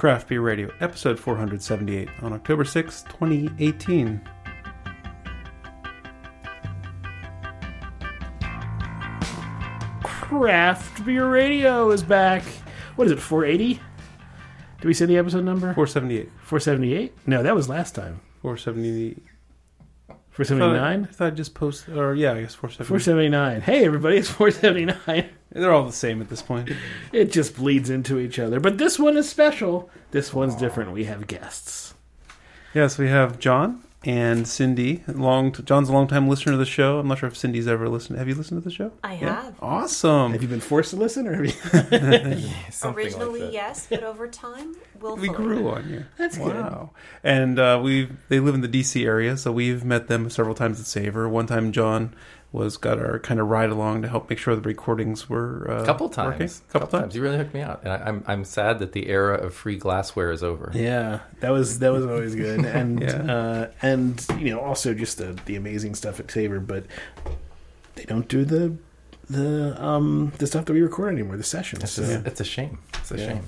Craft Beer Radio, episode 478, on October 6, 2018. Craft Beer Radio is back. What is it, 480? Did we say the episode number? 478. 478? No, that was last time. 470. 479? I thought I just posted, or yeah, I guess 470. 479. Hey, everybody, it's 479. They're all the same at this point. It just bleeds into each other. But this one is special. This one's different. We have guests. Yes, we have Jon and Cindi. Long Jon's a long time listener to the show. I'm not sure if Cindi's ever listened. Have you listened to the show? I Yeah? have. Awesome. Have you been forced to listen, or have you? Something Originally, like that. yes, but over time, willfully. we grew on you. That's good. Wow. And uh, we they live in the DC area, so we've met them several times at Savor. One time, Jon was got our kind of ride along to help make sure the recordings were uh, A couple working. times. Couple, times. You really hooked me out, and I, I'm I'm sad that the era of free glassware is over. Yeah, that was that was always good, and Yeah. uh, and you know also just the the amazing stuff at Savor, but they don't do the the um the stuff that we record anymore, the sessions. It's, So. a, it's a shame. It's a Yeah. shame.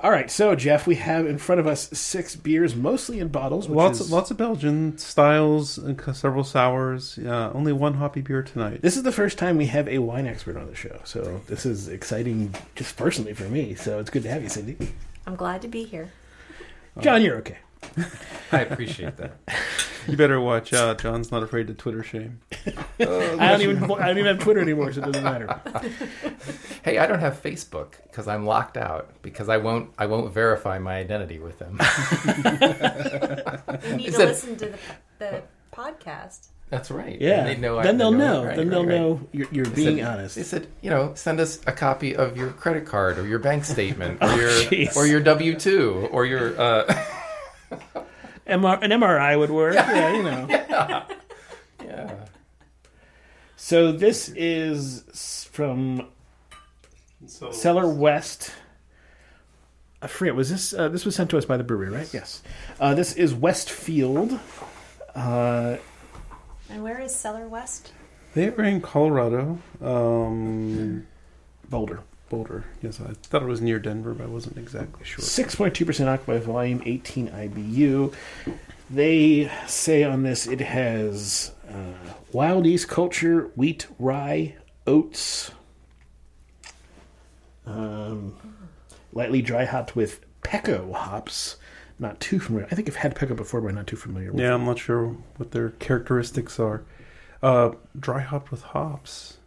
All right, so Jeff, we have in front of us six beers, mostly in bottles. Which Lots is, of, lots of Belgian styles, and several sours. Uh, only one hoppy beer tonight. This is the first time we have a wine expert on the show, so this is exciting, just personally for me. So it's good to have you, Cindi. I'm glad to be here. Jon, you're okay. I appreciate that. You better watch out. Jon's not afraid to Twitter shame. I don't even I don't even have Twitter anymore, so it doesn't matter. Hey, I don't have Facebook because I'm locked out because I won't I won't verify my identity with them. You need Is to it- listen to the, the podcast. That's right. Yeah, And they know I- then they they'll know. Right, then right, they'll right. know you're, you're They being said- honest. They said, you know, send us a copy of your credit card or your bank statement or Oh, your jeez. or your W two or your uh, MR, an MRI would work. Yeah, you know. yeah. So this is s- from Cellar West. I forget. Was this uh, this was sent to us by the brewery, right? Yes. Uh, this is Westfield. Uh, And where is Cellar West? They are in Colorado. Um, Boulder. Boulder. Yes, I thought it was near Denver, but I wasn't exactly sure. Six point two percent alcohol by volume, eighteen IBU. They say on this it has uh, wild East culture, wheat, rye, oats. Um, lightly dry hopped with Pekko hops. Not too familiar. I think I've had Pekko before, but I'm not too familiar with Yeah. I'm not sure what their characteristics are. Uh, dry hopped with hops.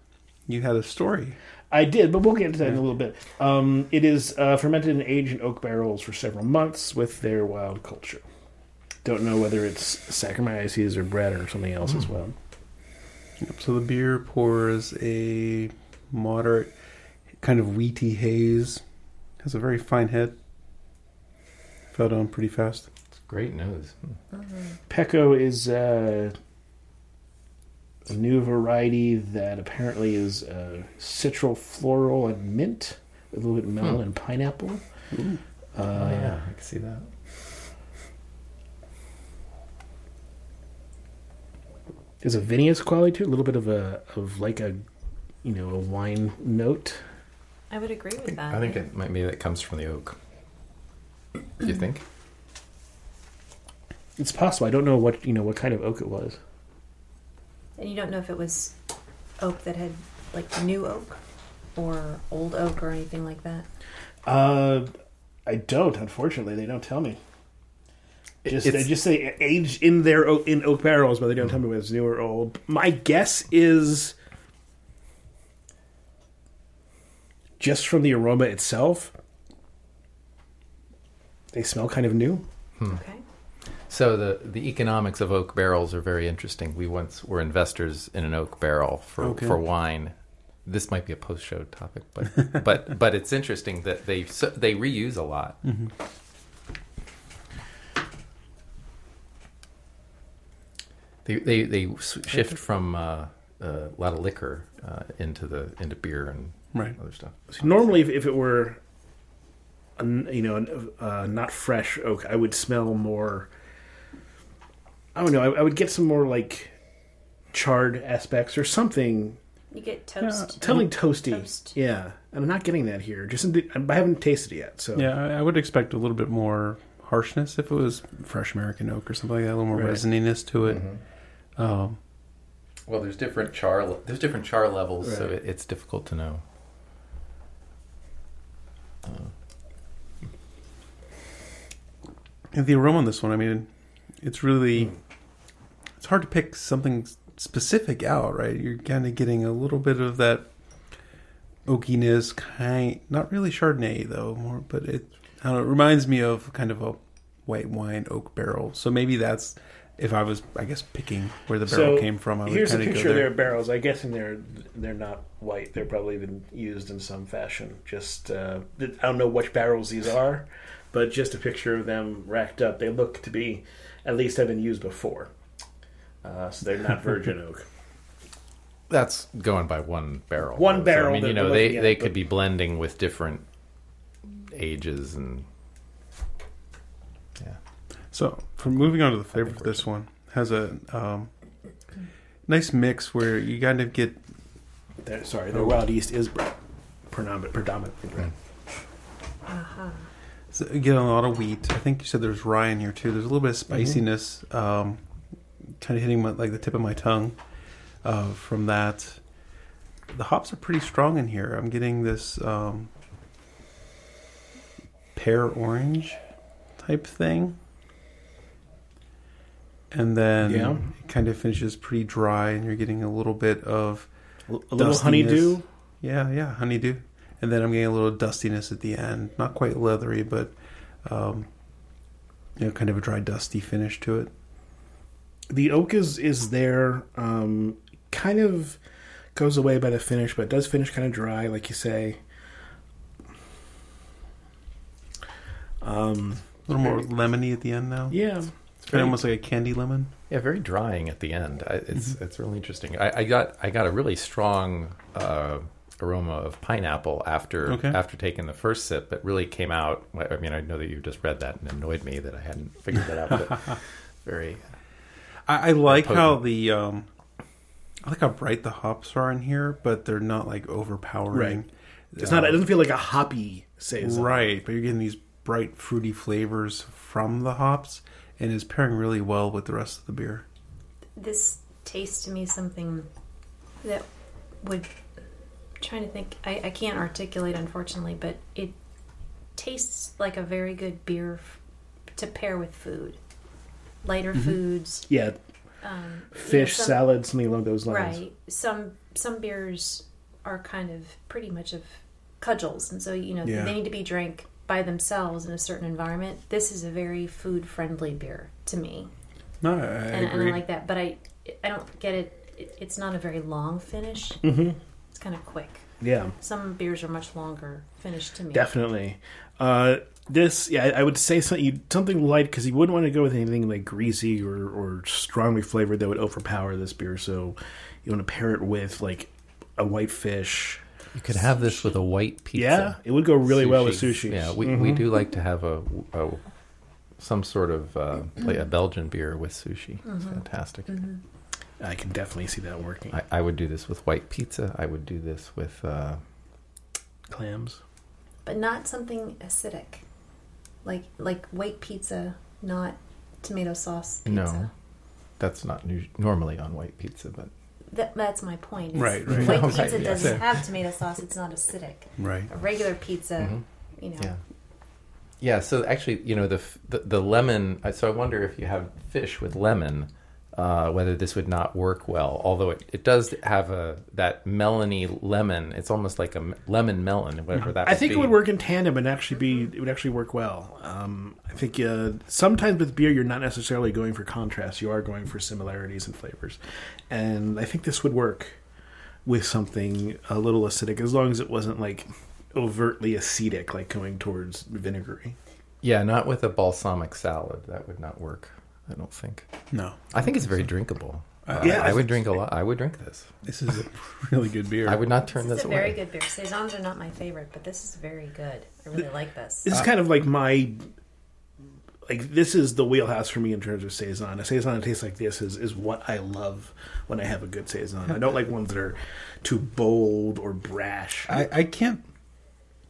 You had a story. I did, but we'll get into that in a little bit. Um, it is uh, fermented and aged in oak barrels for several months with their wild culture. Don't know whether it's Saccharomyces or Brett or something else as well. Yep, so the beer pours a moderate kind of wheaty haze. Has a very fine head. Fell down pretty fast. It's great news. Pecco is uh, a new variety that apparently is uh, citral, floral, and mint, with a little bit of melon and pineapple. Uh, oh yeah, I can see that. There's a vinous quality to it, a little bit of a of like a you know a wine note. I would agree with that. I think it might be that comes from the oak. Do you think? It's possible. I don't know what you know what kind of oak it was. And you don't know if it was oak that had, like, new oak or old oak or anything like that. Uh, I don't. Unfortunately, they don't tell me. Just they just say aged in their oak, in oak barrels, but they don't tell me whether it's new or old. My guess is just from the aroma itself, they smell kind of new. Okay. So the the economics of oak barrels are very interesting. We once were investors in an oak barrel for Okay. for wine. This might be a post show topic, but but but it's interesting that they so, they reuse a lot. They they they shift from uh, uh, a lot of liquor uh, into the into beer and Right. other stuff. So normally, if, if it were, you know, an, uh, not fresh oak, I would smell more. I don't know. I, I would get some more like charred aspects or something You get toast. Telling toasty. Toast. Yeah, and I'm not getting that here. Just in the, I haven't tasted it yet. So Yeah, I, I would expect a little bit more harshness if it was fresh American oak or something like that. A little more Right. resininess to it. Mm-hmm. Um, Well, there's different char. le- There's different char levels, so it, it's difficult to know. and the aroma on this one, I mean, it's really it's hard to pick something specific out, right? You're kind of getting a little bit of that oakiness, kind not really Chardonnay though, more, but it I don't know, it reminds me of kind of a white wine oak barrel. So maybe that's if I was, I guess, picking where the barrel So, came from. I would here's a picture of their barrels. I guess they're they're not white. They're probably been used in some fashion. Just uh, I don't know which barrels these are, but just a picture of them racked up. They look to be at least have been used before. Uh, so they're not virgin oak. That's going by one barrel. One though. So, barrel I mean, you know, they at, they but- could be blending with different ages and yeah. So, for moving on to the flavor think for we're this one, has a um, nice mix where you kind of get They're, sorry, their wild yeast is Brett. Predominant, predominantly Brett. Uh-huh. So you get a lot of wheat. I think you said there's rye in here too. There's a little bit of spiciness, um, kind of hitting my, like the tip of my tongue uh, from that. The hops are pretty strong in here. I'm getting this um, pear orange type thing, and then Yeah. it kind of finishes pretty dry, and you're getting a little bit of A little Dustiness. honeydew. yeah, yeah, honeydew. And then I'm getting a little dustiness at the end. Not quite leathery, but um, you know, kind of a dry, dusty finish to it. The oak is is there. Um, kind of goes away by the finish, but it does finish kind of dry, like you say. Um, A little more lemony at the end now. yeah, It's kind of almost like a candy lemon. Yeah, very drying at the end. I, it's Mm-hmm. it's really interesting. I, I got I got a really strong uh, aroma of pineapple after Okay. after taking the first sip. It really came out. I mean, I know that you just read that and annoyed me that I hadn't figured that out. But very I, I like how the um, I like how bright the hops are in here, but they're not like overpowering. it's not. It doesn't feel like a hoppy saison. right, but you're getting these bright, fruity flavors from the hops, and is pairing really well with the rest of the beer. This tastes to me something that would. I'm trying to think. I, I can't articulate, unfortunately, but it tastes like a very good beer f- to pair with food. Lighter foods. Yeah, Um, you know, fish some- salad, something along those lines. Right. Some some beers are kind of pretty much of cudgels, and so you know Yeah. they need to be drank by themselves in a certain environment. This is a very food friendly beer to me, No, I, and, and. I like that. But I I don't get it. it it's not a very long finish. Mm-hmm. It's kind of quick. Yeah, Some beers are much longer finished to me. definitely. Uh, this, yeah, I I would say something something light because you wouldn't want to go with anything like greasy or, or strongly flavored that would overpower this beer. So you want to pair it with like a white fish. you could have this with a white pizza. Yeah, it would go really well with sushi. Yeah, we, we do like to have a, a some sort of uh, like a Belgian beer with sushi. It's fantastic. I can definitely see that working. I, I would do this with white pizza. I would do this with uh, Clams. but not something acidic, like like white pizza, not tomato sauce pizza. no. That's not nu- normally on white pizza, but That, that's my point. is Right, right. White Okay, pizza yeah. doesn't have tomato sauce; it's not acidic. right. A regular pizza, Mhm. you know, yeah, yeah. So actually, you know, the the, the lemon. So I wonder if you have fish with lemon, uh, whether this would not work well. Although it, it does have a that melony lemon. It's almost like a lemon melon, whatever that. I think be. it would work in tandem and actually be it would actually work well. Um, I think uh, sometimes with beer you're not necessarily going for contrast; you are going for similarities and flavors, and I think this would work with something a little acidic as long as it wasn't like overtly acetic, like going towards vinegary. Yeah, not with a balsamic salad. That would not work. I don't think. No, I think it's very drinkable. Uh, Yeah. I would drink a lot. I would drink this. this is a really good beer. I would not turn this this is a away. very good beer. Saisons are not my favorite, but this is very good. I really like this. This is kind of like my like this is the wheelhouse for me in terms of saison. A saison that tastes like this is is what I love when I have a good saison. I don't like ones that are too bold or brash. I, I can't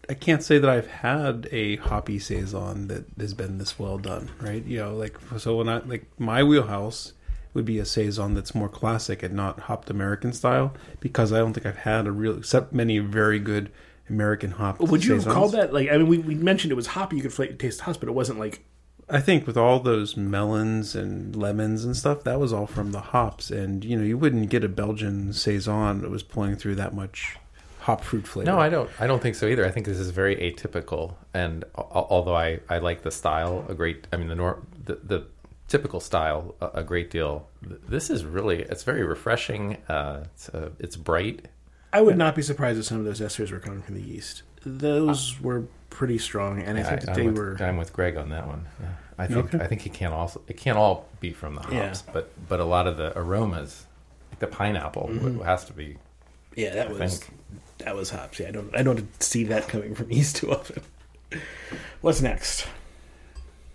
I can't say that I've had a hoppy saison that has been this well done, right? You know, like so when I like my wheelhouse would be a saison that's more classic and not hopped American style because I don't think I've had a real except many very good American hop. Would you saisons. called that like? I mean, we, we mentioned it was hoppy. You could taste hops, but it wasn't like. I think with all those melons and lemons and stuff, that was all from the hops, and you know you wouldn't get a Belgian saison that was pulling through that much hop fruit flavor. No, I don't. I don't think so either. I think this is very atypical, and al- although I, I like the style a great, I mean the nor the, the typical style a, a great deal. This is really it's very refreshing. Uh, it's uh, it's bright. I would not be surprised if some of those esters were coming from the yeast. Those were pretty strong, and I think that I'm they with, were. I'm with Greg on that one. Yeah. I think Okay. I think it can't also it can't all be from the hops, Yeah. but but a lot of the aromas, like the pineapple, w has to be. Yeah, that I was think. That was hops. Yeah, I don't I don't see that coming from yeast too often. What's next?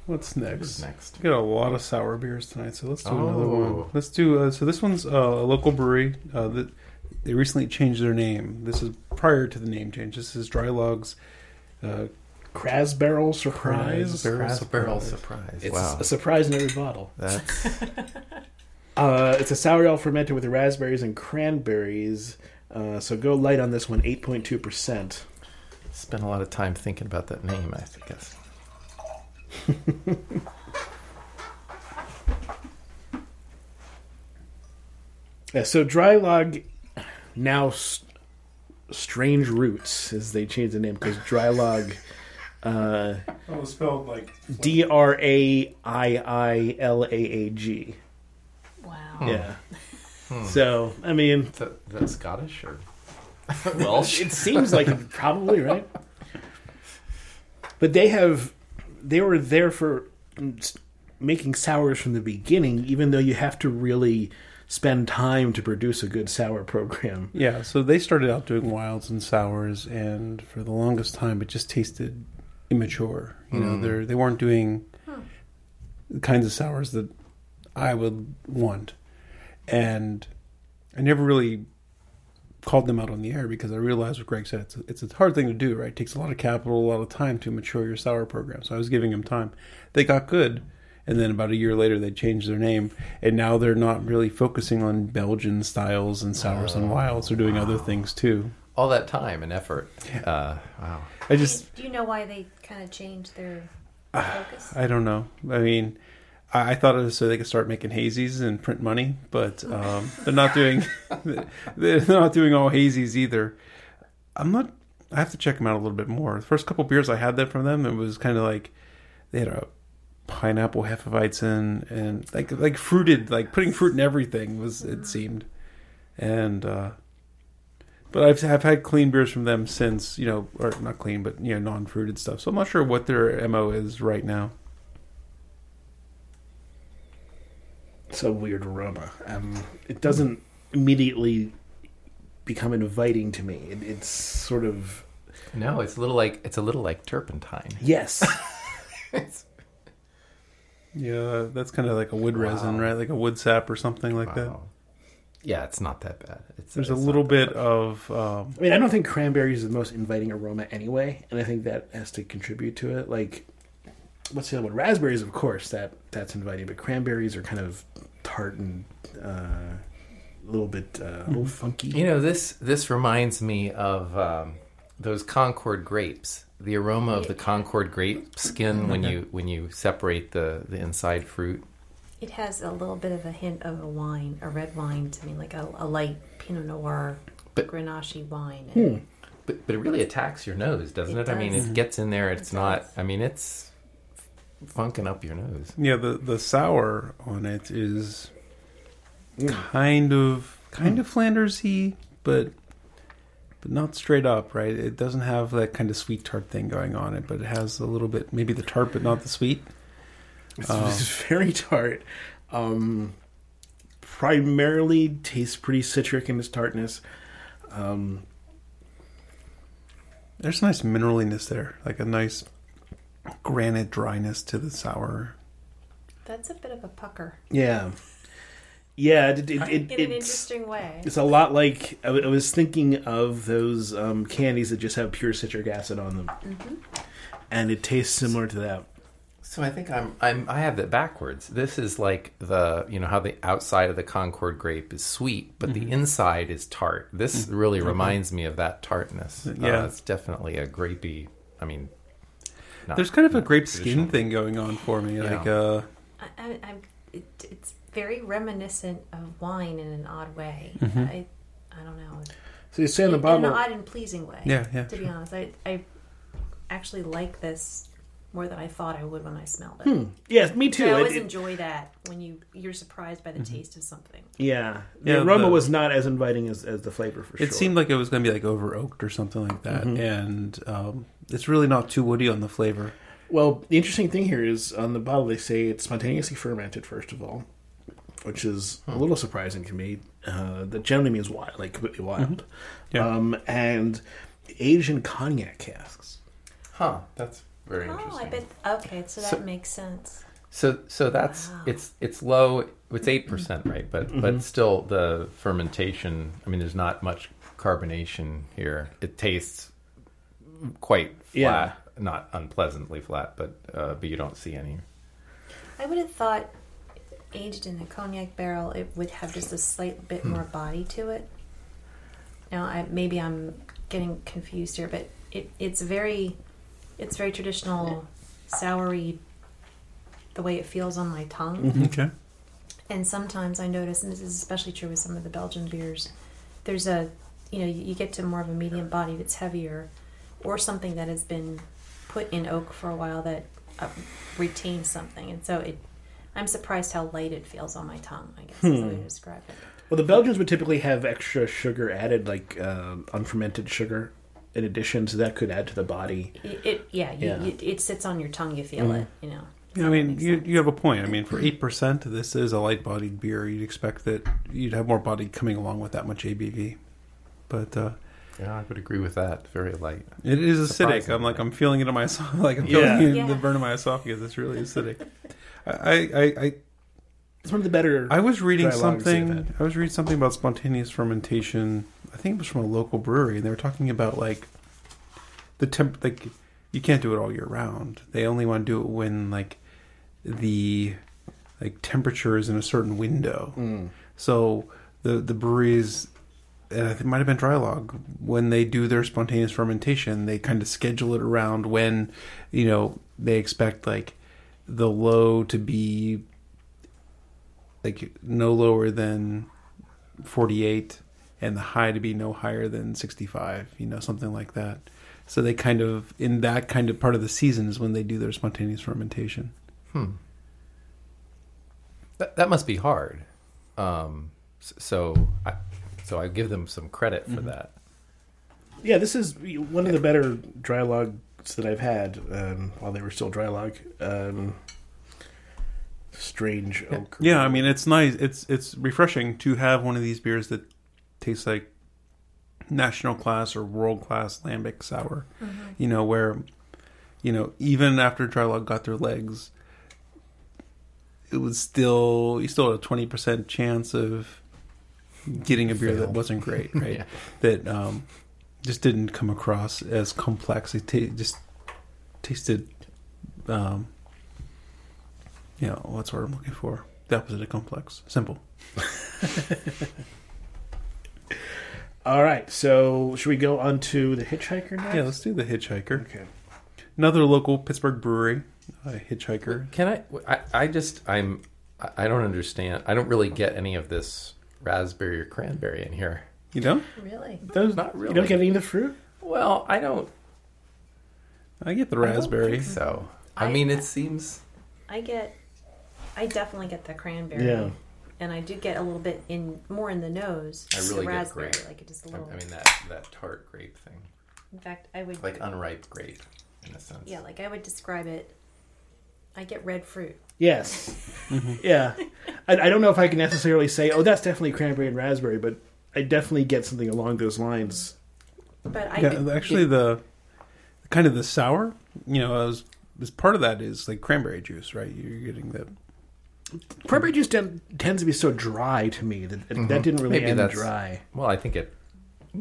What's next? Who's next? We got a lot of sour beers tonight, so let's do another Oh. one. Let's do. Uh, so this one's uh, a local brewery uh, that they recently changed their name. This is prior to the name change. This is Draai Laag's. Uh, Crazzbarrel Surprise. Barrel Brass barrel surprise. surprise. It's wow, a surprise in every bottle. that's Uh, it's a sour ale fermented with raspberries and cranberries. Uh, so go light on this one, eight point two percent. spent a lot of time thinking about that name. I guess. Yeah, so Draai Laag now s- strange roots as they changed the name because Draai Laag uh, oh, spelled like D R A I I L A A G. Wow. Yeah. So I mean, Is that Scottish or Welsh? it seems like it probably right. But they have they were there for mm, making sours from the beginning, even though you have to really spend time to produce a good sour program. Yeah, so they started out doing wilds and sours, and for the longest time, it just tasted immature. You know, they they weren't doing the kinds of sours that I would want, and I never really called them out on the air because I realized what Greg said. It's a, it's a hard thing to do, right? It takes a lot of capital, a lot of time to mature your sour program. So I was giving them time. They got good. And then about a year later, they changed their name, and now they're not really focusing on Belgian styles and sours and wilds. They're doing other things too. All that time and effort. Uh, wow. I just, do you know why they kind of changed their focus? I don't know. I mean, I, I thought it was so they could start making hazies and print money, but um, they're not doing. they're not doing all hazies either. I'm not. I have to check them out a little bit more. The first couple beers I had that from them, it was kind of like they had a pineapple hefeweizen and like like fruited, like putting fruit in everything was it seemed, and. uh but I've I've had clean beers from them since you know, or not clean, but you know, non-fruited stuff. So I'm not sure what their mo is right now. It's a weird aroma. Um, it doesn't immediately become inviting to me. It, it's sort of No, it's a little like it's a little like turpentine. yes. It's- Yeah, that's kind of like a wood resin, right? Like a wood sap or something like that. Yeah, it's not that bad. It's, There's a little bit bad. of um, I mean, I don't think cranberries is the most inviting aroma anyway, and I think that has to contribute to it. Like, what's the other one? Raspberries, of course, that that's inviting, but cranberries are kind of tart and uh, a little bit uh, a little funky. You know this this reminds me of um, those Concord grapes. The aroma of the Concord grape skin when you when you separate the the inside fruit. It has a little bit of a hint of a wine, a red wine to me, like a, a light Pinot Noir, But- Grenache wine. Hmm. But but it really attacks your nose, doesn't it? It I mean, it gets in there. It's It not. I mean, it's funking up your nose. yeah. The the sour on it is Mm. kind of kind of Flandersy, but but not straight up, right? It doesn't have that kind of sweet tart thing going on it, but it has a little bit, maybe the tart, but not the sweet. It's, it's very tart. Um, primarily tastes pretty citric in its tartness. Um, There's a nice mineraliness there, like a nice granite dryness to the sour. That's a bit of a pucker Yeah, yeah. It, it, it, in an it's interesting way. it's a lot like I, w- I was thinking of those um, candies that just have pure citric acid on them, and it tastes similar to that. So I think I'm I'm I have it backwards. This is like the you know how the outside of the Concord grape is sweet, but the inside is tart. This really reminds me of that tartness. Yeah. uh, it's definitely a grapey. I mean, not- There's kind of a grape skin thing going on for me. Yeah. Like, uh, I, I, I'm, it, it's very reminiscent of wine in an odd way. Mm-hmm. I, I don't know. So you say in the in, bottom, in an odd and pleasing way. Yeah, yeah, To be honest, I, I actually like this more than I thought I would when I smelled it. Hmm. yeah, me So too. I always it- enjoy that when you you're surprised by the taste of something. yeah, the Yeah, aroma the- was not as inviting as, as the flavor for sure. it seemed like it was going to be like over oaked or something like that, and um, it's really not too woody on the flavor. Well, the interesting thing here is on the bottle they say it's spontaneously fermented first of all, which is a little surprising to me. Uh, that generally means wild, like completely wild, Yeah. um, and aged in cognac casks. Huh? That's very Oh, interesting. I bet. Okay, so that So- makes sense. So so that's Wow. it's it's low. It's eight percent, right? But Mm-hmm. but still the fermentation. I mean, there's not much carbonation here. It tastes quite flat, Yeah. not unpleasantly flat, but uh, but you don't see any. I would have thought aged in a cognac barrel, it would have just a slight bit more body to it. Now, I, maybe I'm getting confused here, but it, it's very, it's very traditional, soury. The way it feels on my tongue, Okay. and sometimes I notice, and this is especially true with some of the Belgian beers. There's a, you know, you, you get to more of a medium body that's heavier, or something that has been put in oak for a while that uh, retains something, and so it. I'm surprised how light it feels on my tongue. I guess is the way to describe it. Well, the Belgians would typically have extra sugar added, like um, unfermented sugar, in addition, so that could add to the body. It, it yeah, you, Yeah. You, it sits on your tongue. You feel it, you know. Yeah, I mean, you, you have a point. I mean, for eight percent, this is a light-bodied beer. You'd expect that you'd have more body coming along with that much ABV, but uh, Yeah, I would agree with that. Very light. it is acidic. I'm like, I'm feeling it in my esophagus. Like I'm feeling Yeah. it in Yeah. the burn of my esophagus. It's really acidic. I, I, I, It's one of the better. I was reading Dry something. I was reading something about spontaneous fermentation. I think it was from a local brewery, and they were talking about like the temp. Like you can't do it all year round. They only want to do it when like the like temperature is in a certain window. Mm. So the the breweries, and I think it might have been Draai Laag, when they do their spontaneous fermentation, they kind of schedule it around when you know they expect like the low to be like no lower than 48 and the high to be no higher than 65 you know something like that so they kind of in that kind of part of the season is when they do their spontaneous fermentation Hmm. That that must be hard. Um, so I so I give them some credit for that. Yeah, this is one of the better Draai Laags that I've had um, while they were still Draai Laag. Um, strange oak. yeah i mean it's nice. It's it's refreshing to have one of these beers that tastes like national class or world class lambic sour you know where you know even after Draai Laag got their legs it was still you still had a 20% chance of getting a beer that wasn't great right? Yeah. that um just didn't come across as complex. It ta- just tasted um you know what's the word i'm looking for the opposite of complex simple All right, so should we go on to the Hitchhiker next? yeah let's do the hitchhiker Okay. another local pittsburgh brewery uh, hitchhiker Can I, I? I just I'm I- I don't understand. I don't really get any of this raspberry or cranberry in here. you know Really, Those, Not really. You don't get any of the fruit? Well, I don't. i get the I don't raspberry think so I, I- mean, it seems. I get, I definitely get the cranberry. Yeah. And I do get a little bit in more in the nose. I really the get grape. like it just a I, little. I mean that that tart grape thing, in fact, I would like unripe grape, in a sense. Yeah, like I would describe it. I get red fruit. Yes. Yeah. I, I don't know if I can necessarily say, oh, that's definitely cranberry and raspberry, but I definitely get something along those lines. But I yeah actually the kind of the sour you know as, was is part of that is like cranberry juice, right? You're getting that. Cranberry juice ten, tends to be so dry to me that that didn't really Maybe end that's- dry Well, I think it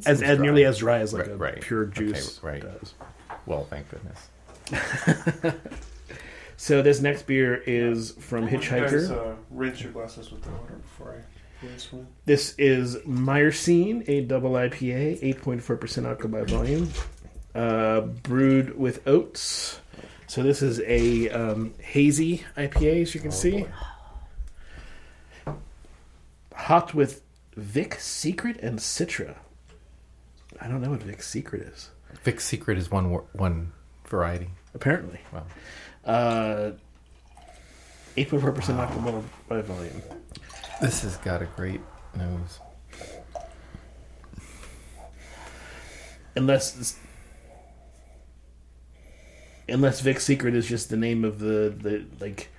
as, seems as dry. nearly as dry as like Right, a right. pure Okay, juice right. does. well. Thank goodness. So this next beer is from Hitchhiker. uh, rinse your glasses with the water before I do this one. This is Myrcene, a double IPA, 8.4% alcohol by volume, uh, brewed with oats. So this is a um, hazy IPA, as you can see. Hot with Vic Secret and Citra. I don't know what Vic Secret is. Vic Secret is one one variety. Apparently, Well, uh, 8.4% alcohol by volume. this has got a great nose. unless unless Vic Secret is just the name of the the like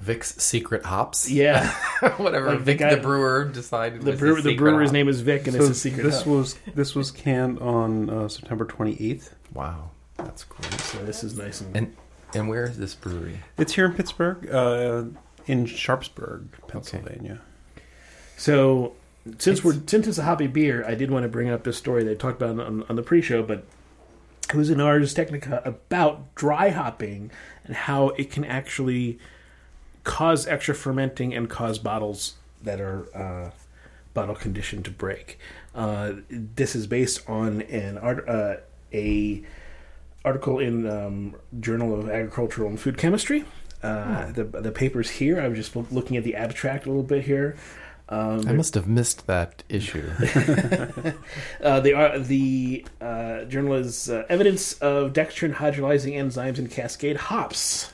Vic's Secret Hops. yeah Whatever Like the Vic guy- the brewer decided. the was brewer the brewer's hop. name is Vic and So it's a secret this hop. was this was canned on uh, September 28th. Wow, that's great. so this is nice and, And and where is this brewery? It's here in Pittsburgh, uh, in Sharpsburg, Pennsylvania. so since It's- we're since it's a hobby beer I did want to bring up this story they talked about on, on the pre-show but it was in Ars Technica about dry hopping and how it can actually cause extra fermenting and cause bottles that are uh, bottle conditioned to break. Uh, this is based on an art, uh, a article in um, Journal of Agricultural and Food Chemistry. Uh, the the papers here. I'm just looking at the abstract a little bit here. Um, I must have missed that issue. uh, the uh, the uh, journal is uh, evidence of dextrin hydrolyzing enzymes in cascade hops.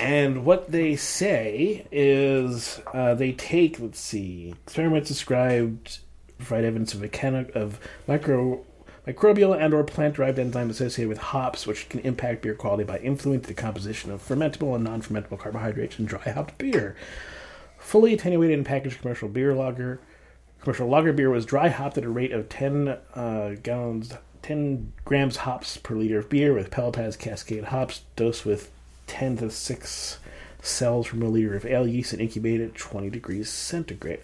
And what they say is uh, they take, let's see, experiments described provide evidence of mechanic of micro microbial and or plant derived enzymes associated with hops, which can impact beer quality by influencing the composition of fermentable and non-fermentable carbohydrates in dry hopped beer. Fully attenuated and packaged commercial beer lager Commercial lager beer was dry hopped at a rate of 10 uh, gallons, 10 grams hops per liter of beer with pelletized cascade hops, dosed with 10 to 6 cells per milliliter of ale yeast and incubate at 20 degrees centigrade.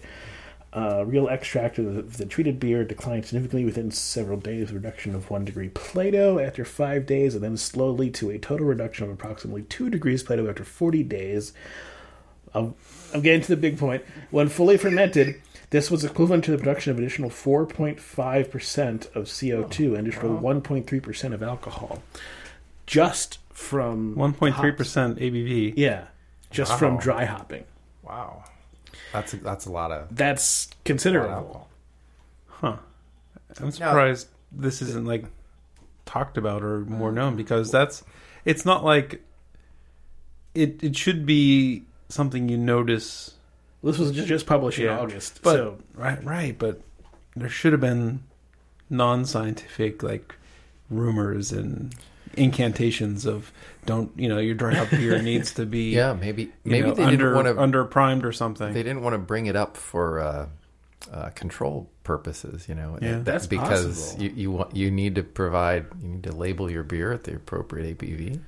Uh, real extract of the, the treated beer declined significantly within several days, reduction of 1 degree Plato after 5 days, and then slowly to a total reduction of approximately 2 degrees Plato after 40 days. I'm, I'm getting to the big point. When fully fermented, this was equivalent to the production of additional 4.5% of CO2 and additional 1.3% of alcohol. Just from 1.3% ABV. Yeah, just Wow. from dry hopping. wow, that's a, that's a lot of, That's lot of considerable. Huh. I'm surprised this isn't like talked about or more known mm. because that's it's not like it it should be something you notice This was ju- just published in August. But so right right but there should have been non-scientific like rumors and incantations of don't you know your dry hop beer needs to be Yeah, maybe maybe know, they under didn't want to under primed or something they didn't want to bring it up for uh, uh, control purposes. You know, Yeah. That- That's because possible. you you want you need to provide you need to label your beer at the appropriate ABV.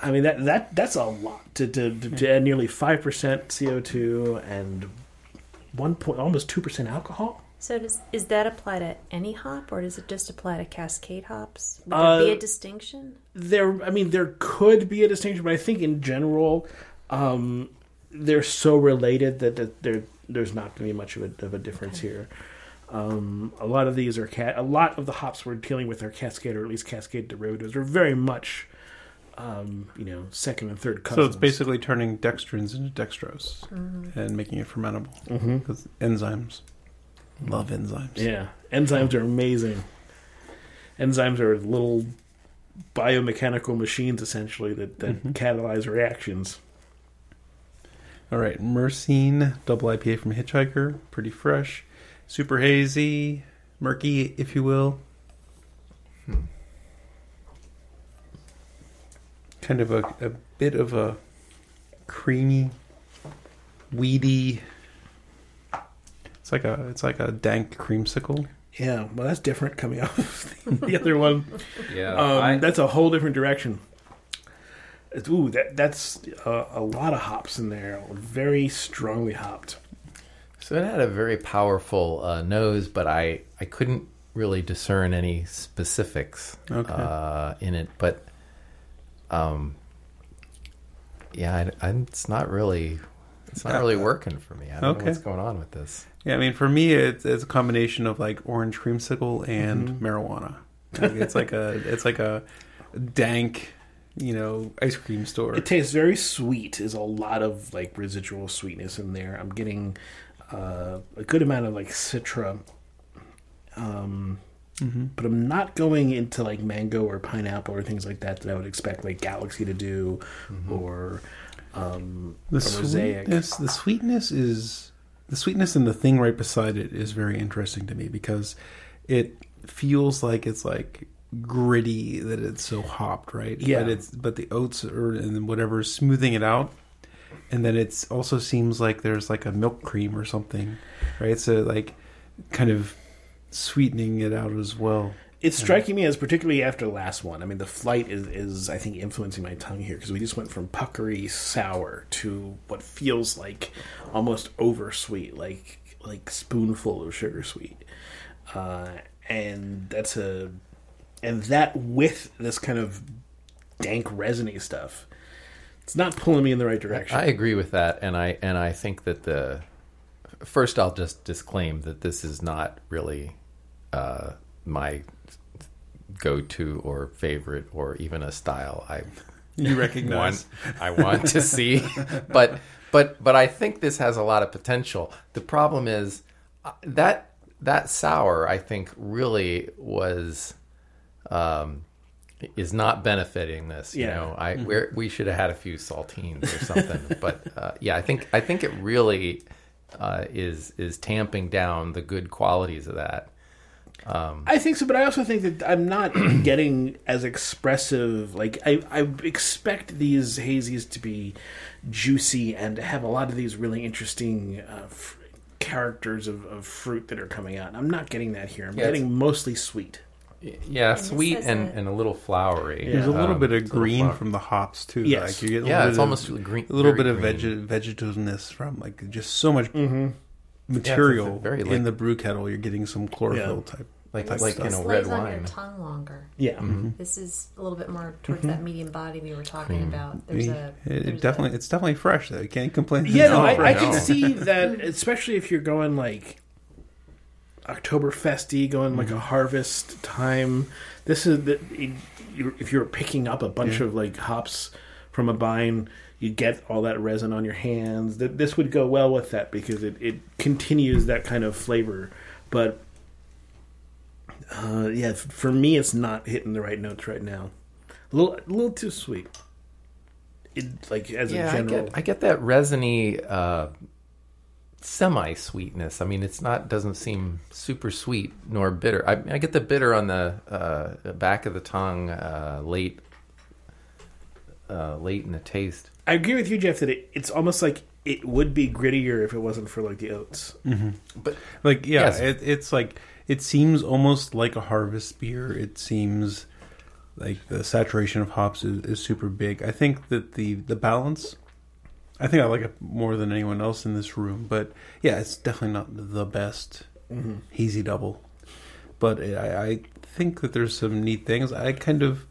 I mean that that that's a lot to to, to, to add nearly five percent CO two and one point almost two percent alcohol. So does is that apply to any hop, or does it just apply to Cascade hops? Would Uh, there be a distinction? there i mean there could be a distinction but i think in general um they're so related that, that there there's not going to be much of a, of a difference here. Um a lot of these are cat a lot of the hops we're dealing with are cascade or at least cascade derivatives. Are very much um you know second and third so it's basically turning dextrins into dextrose and making it fermentable because enzymes love enzymes. Yeah. Enzymes are amazing. Enzymes are little biomechanical machines essentially that, that Mhm. catalyze reactions. All right, Myrcene double IPA from Hitchhiker, pretty fresh, super hazy, murky, if you will. Kind of a, a bit of a creamy, weedy. It's like a it's like a dank creamsicle. yeah well that's different coming off of the other one Yeah, Um, that's a whole different direction. It's- Ooh, that that's a, a lot of hops in there. Very strongly hopped. So it had a very powerful uh, nose, but I, I couldn't really discern any specifics Okay. uh, in it. But um, yeah, I, I, it's not really it's not really working for me. I don't Okay. know what's going on with this. Yeah, I mean, for me, it's, it's a combination of like orange creamsicle and Mm-hmm. marijuana. Like, it's like a it's like a dank, you know, ice cream store. It tastes very sweet. There's a lot of like residual sweetness in there. I'm getting uh, a good amount of like citra, um, but I'm not going into like mango or pineapple or things like that that I would expect like Galaxy to do, or um, the mosaic. sweetness, the sweetness is the sweetness and the thing right beside it is very interesting to me because it feels like it's like gritty that it's so hopped, right? Yeah. But it's but the oats or and then whatever is smoothing it out. And then it's also seems like there's like a milk cream or something, right? So like kind of sweetening it out as well. It's striking me as particularly after the last one. I mean, the flight is, is I think influencing my tongue here because we just went from puckery sour to what feels like almost over sweet, like like spoonful of sugar sweet, uh, and that's a and that with this kind of dank resiny stuff, it's not pulling me in the right direction. I agree with that, and I and I think that the first I'll just disclaim that this is not really uh, my go-to or favorite or even a style I You recognize want I want to see, but but but I think this has a lot of potential. The problem is uh, that that sour I think really was um, is not benefiting this. You Yeah. know, I we're, we should have had a few saltines or something. but uh, yeah, I think I think it really uh, is is tamping down the good qualities of that. I think so, but I also think that I'm not getting as expressive. Like I, I expect these hazies to be juicy and to have a lot of these really interesting uh, f- characters of, of fruit that are coming out. I'm not getting that here. I'm Yeah, getting mostly sweet. Yeah, this sweet and, a- and a little flowery. There's a little Um, bit of it's a little green from the hops too. Yes. Like you get a Yeah, it's bit almost of, green- a little bit of green. veg- vegetativeness from like just so much Mm-hmm. Material very in the brew kettle. You're getting some chlorophyll type. like This, like in this a lays red on your tongue longer. Yeah. Mm-hmm. mm-hmm. This is a little bit more towards mm-hmm. that medium body we were talking about. There's It, a it there's definitely it's definitely fresh though. You can't complain. Yeah, no, I, I can see that, especially if you're going like October Oktoberfesty, going like a mm-hmm. harvest time. This is the it- you're, if you're picking up a bunch Yeah. of like hops from a vine, you get all that resin on your hands. That this would go well with that because it, it continues that kind of flavor. But uh, yeah, for me, it's not hitting the right notes right now. A little, a little too sweet. It, like as yeah, a I general. get I get that resiny uh, semi sweetness. I mean, it's not doesn't seem super sweet nor bitter. I, I get the bitter on the uh, back of the tongue uh, late uh, late in the taste. I agree with you, Jeff, that it, it's almost like it would be grittier if it wasn't for like the oats. Mm-hmm. But Like yeah, Yes. it, it's like it seems almost like a harvest beer. It seems like the saturation of hops is, is super big. I think that the the balance. I think I like it more than anyone else in this room, but yeah, it's definitely not the best mm-hmm. hazy double. But I, I think that there's some neat things. I kind of.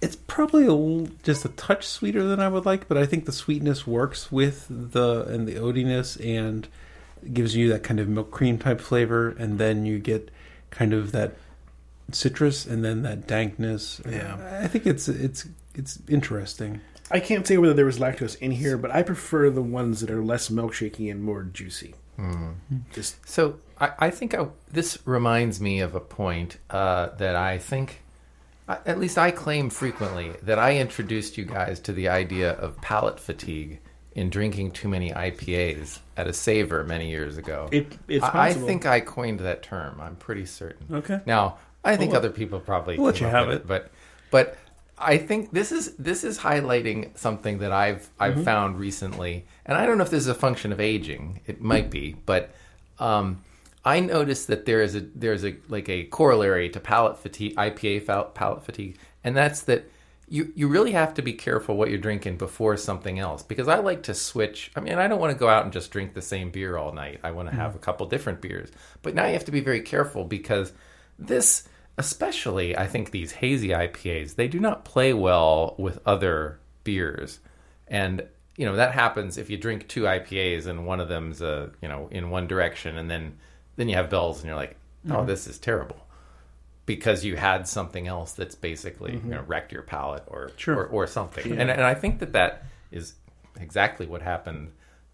It's probably a, l- just a touch sweeter than I would like, but I think the sweetness works with the and the oatiness and gives you that kind of milk cream type flavor, and then you get kind of that citrus and then that dankness. Yeah. I think it's it's it's interesting. I can't say whether there was lactose in here, but I prefer the ones that are less milkshakey and more juicy. Just So I, I think I, this reminds me of a point uh, that I think, I- at least I claim frequently, that I introduced you guys to the idea of palate fatigue in drinking too many IPAs at a savor many years ago. it, it's I, I think I coined that term. I'm pretty certain. Okay. Now I think Well, other people probably we'll let you have with it. but but I think this is this is highlighting something that I've I've Mm-hmm. found recently, and I don't know if this is a function of aging. It might be, but um, I noticed that there is a there's a like a corollary to palate fatigue, IPA palate fatigue, and that's that you you really have to be careful what you're drinking before something else because I like to switch. I mean, I don't want to go out and just drink the same beer all night. I want to have a couple different beers. But now you have to be very careful because this especially I think these hazy IPAs, they do not play well with other beers. And you know, that happens if you drink two IPAs and one of them's uh, you know, in one direction and then then you have bells and you're like, "Oh, this is terrible." because you had something else that's basically you know wrecked your palate or Sure. or, or something. And and I think that that is exactly what happened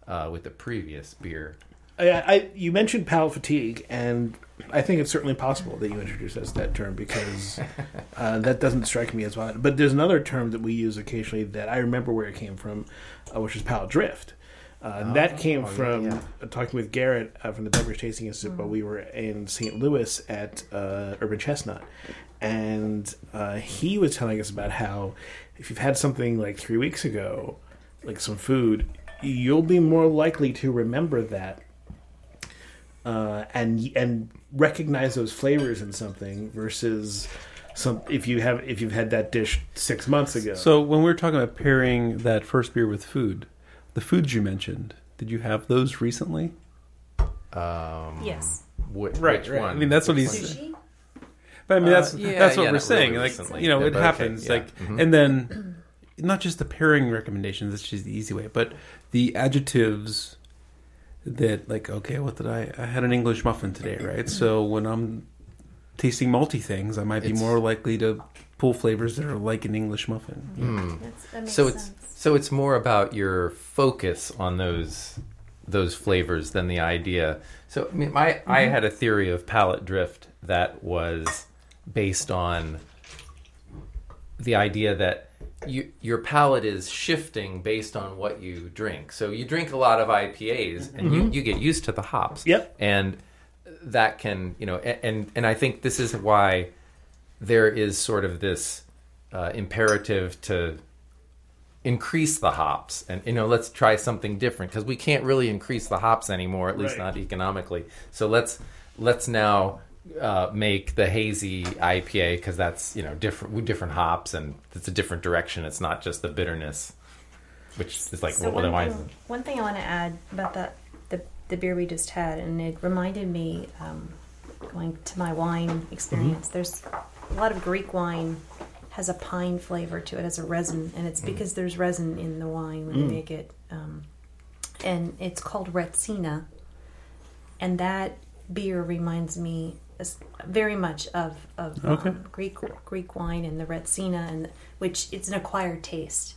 uh, with the previous beer. I, I, you mentioned palate fatigue, and I think it's certainly possible that you introduced us that term because uh, that doesn't strike me as well. But there's another term that we use occasionally that I remember where it came from, uh, which is palate drift. Uh, and that came oh, from yeah. uh, talking with Garrett uh, from the Beverage Tasting Institute while we were in St. Louis at uh, Urban Chestnut. And uh, he was telling us about how if you've had something like three weeks ago, like some food, you'll be more likely to remember that uh, and and recognize those flavors in something versus some if you have if you've had that dish six months ago. So when we were talking about pairing that first beer with food, the foods you mentioned, did you have those recently? Um, Yes. wh- Right, which right. one? I mean, that's what Which he's- Sushi? But I mean, Uh, that's yeah, that's what yeah, we're saying. really like recently. you know, Yeah, it but okay, happens. yeah. Like, Mhm. and then not just the pairing recommendations. That's just the easy way, but the adjectives that like. Okay, what did I? I had an English muffin today, right? So when I'm tasting malty things, I might be It's- more likely to pull flavors that are like an English muffin. That's, that makes So it's sense. So it's more about your focus on those those flavors than the idea. So I mean, my I had a theory of palate drift that was based on the idea that you, your palate is shifting based on what you drink. So you drink a lot of IPAs and you, you get used to the hops. Yep. And that can, you know, and and I think this is why there is sort of this uh, imperative to increase the hops and you know let's try something different because we can't really increase the hops anymore at least Right. not economically so let's let's now uh, make the hazy IPA because that's you know different different hops and it's a different direction it's not just the bitterness which is like So well, one, then thing, one thing I want to add about that the the beer we just had, and it reminded me um, going to my wine experience. There's a lot of Greek wine has a pine flavor to it, has a resin, and it's because there's resin in the wine when they make it, um, and it's called Retsina, and that beer reminds me very much of of Okay. um, Greek Greek wine and the Retsina, and which it's an acquired taste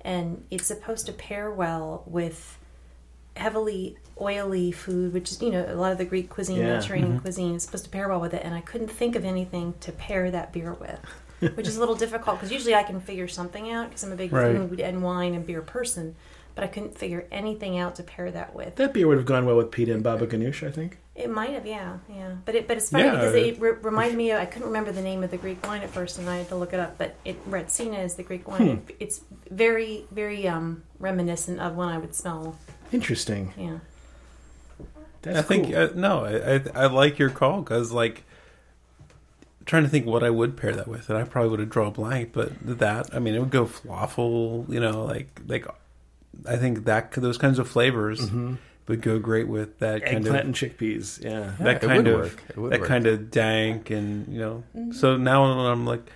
and it's supposed to pair well with heavily oily food, which is you know a lot of the Greek cuisine, Yeah. Mediterranean cuisine is supposed to pair well with it. And I couldn't think of anything to pair that beer with, which is a little difficult because usually I can figure something out because I'm a big Right. food and wine and beer person. But I couldn't figure anything out to pair that with. that beer would have gone well with pita and baba ganoush, I think. It might have, yeah, yeah. But it, but it's funny Yeah. because it re- reminded me of. I couldn't remember the name of the Greek wine at first, and I had to look it up. But it Retsina is the Greek wine. Hmm. It's very, very um, reminiscent of one I would smell. Interesting. Yeah. That's I think uh, no, I, I I like your call because like trying to think what I would pair that with, and I probably would have drawn a blank. But that, I mean, it would go falafel. You know, like like I think that those kinds of flavors mm-hmm. would go great with that kind eggplant of and chickpeas. Yeah. Yeah, that it kind would of work. It would that work. kind of dank and you know. Mm-hmm. So now I'm like.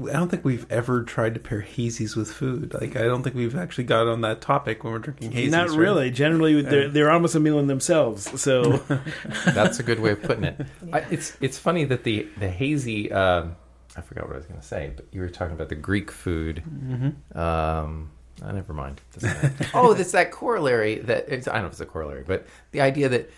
I don't think we've ever tried to pair hazies with food. Like, I don't think we've actually got on that topic when we're drinking hazies. Not right? really. Generally, they're, they're almost a meal in themselves. So That's a good way of putting it. Yeah. I, it's it's funny that the the hazy. Um, I forgot what I was going to say, but you were talking about the Greek food. Mm-hmm. Um, oh, never mind. Oh, it's that corollary that it's, I don't know if it's a corollary, but the idea that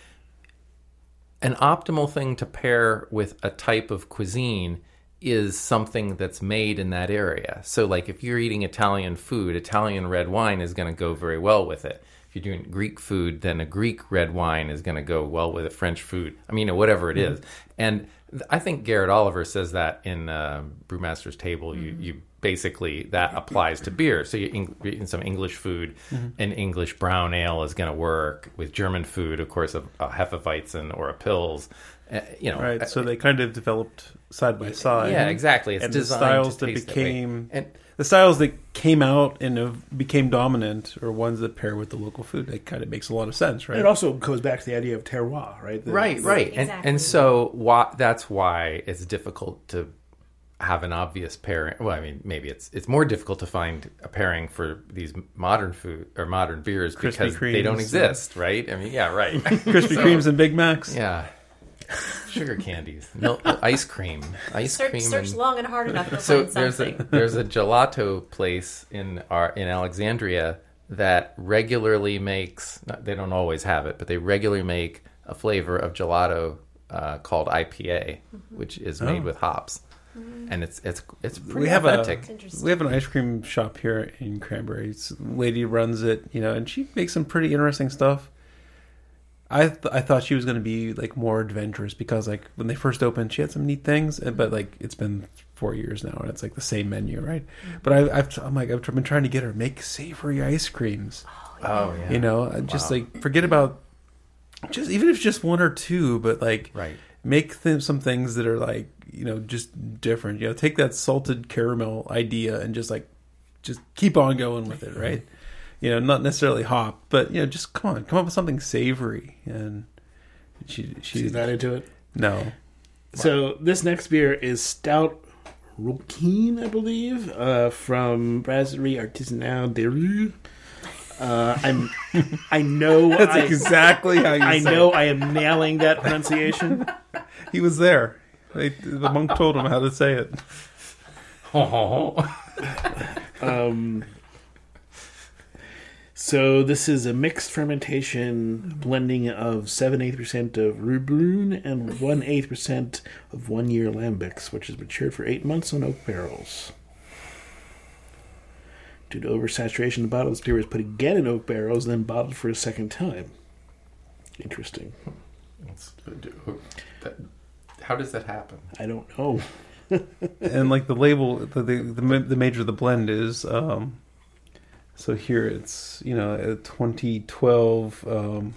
an optimal thing to pair with a type of cuisine is something that's made in that area. So, like if you're eating Italian food, Italian red wine is going to go very well with it. If you're doing Greek food, then a Greek red wine is going to go well with it. French food, I mean, whatever it mm-hmm. is. And I think Garrett Oliver says that in uh, Brewmaster's Table. You, mm-hmm. you basically that applies to beer. So you eng- eating some English food, mm-hmm. an English brown ale is going to work with German food, of course, a, a Hefeweizen or a Pils. Uh, you know, Right. Eh, so eh, they kind of developed side by side. yeah, exactly. It's and the styles to that taste that became and the styles that came out and became dominant are ones that pair with the local food. That kind of makes a lot of sense, right? It also goes back to the idea of terroir, right? The- right, right, and Exactly. and so why, that's why it's difficult to have an obvious pairing. Well, I mean, maybe it's it's more difficult to find a pairing for these modern food or modern beers Krispy because they don't Kremes. exist, right? I mean, yeah, right. Krispy So- Kremes and Big Macs. Yeah. Sugar candies, milk, ice cream, ice Search, cream. search and- long and hard enough, you'll so find there's a there's a gelato place in our in Alexandria that regularly makes. Not, they don't always have it, but they regularly make a flavor of gelato uh, called IPA, which is made Oh. with hops, and it's it's it's pretty we have a authentic. Interesting. we have an ice cream shop here in Cranberry. It's, lady runs it, you know, and she makes some pretty interesting stuff. I th- I thought she was going to be like more adventurous because like when they first opened, she had some neat things, but like it's been four years now, and it's like the same menu, right? Mm-hmm. But I, I've I'm like I've been trying to get her make savory ice creams. oh yeah, oh, You know, I just Wow. like forget about just even if it's just one or two, but like right. make them some things that are like you know just different you know take that salted caramel idea and just like just keep on going with it right you know not necessarily hop but you know just come on come up with something savory and she she She's not into it. no So this next beer is Stout Rullquin, I believe, uh, from Brasserie Artisanale de Rulles. Uh, I'm, I know, that's I, exactly how you I say know, I am nailing that pronunciation. he was there they, the monk told him how to say it Um, so this is a mixed fermentation blending of seven eighth percent of Rubloon and one eighth percent of one year lambics, which is matured for eight months on oak barrels. Due to oversaturation, the bottle of this beer was put again in oak barrels, then bottled for a second time. Interesting. It's- that- How does that happen? I don't know. and like the label the the, the, ma- the major of the blend is um so here it's you know 2012 um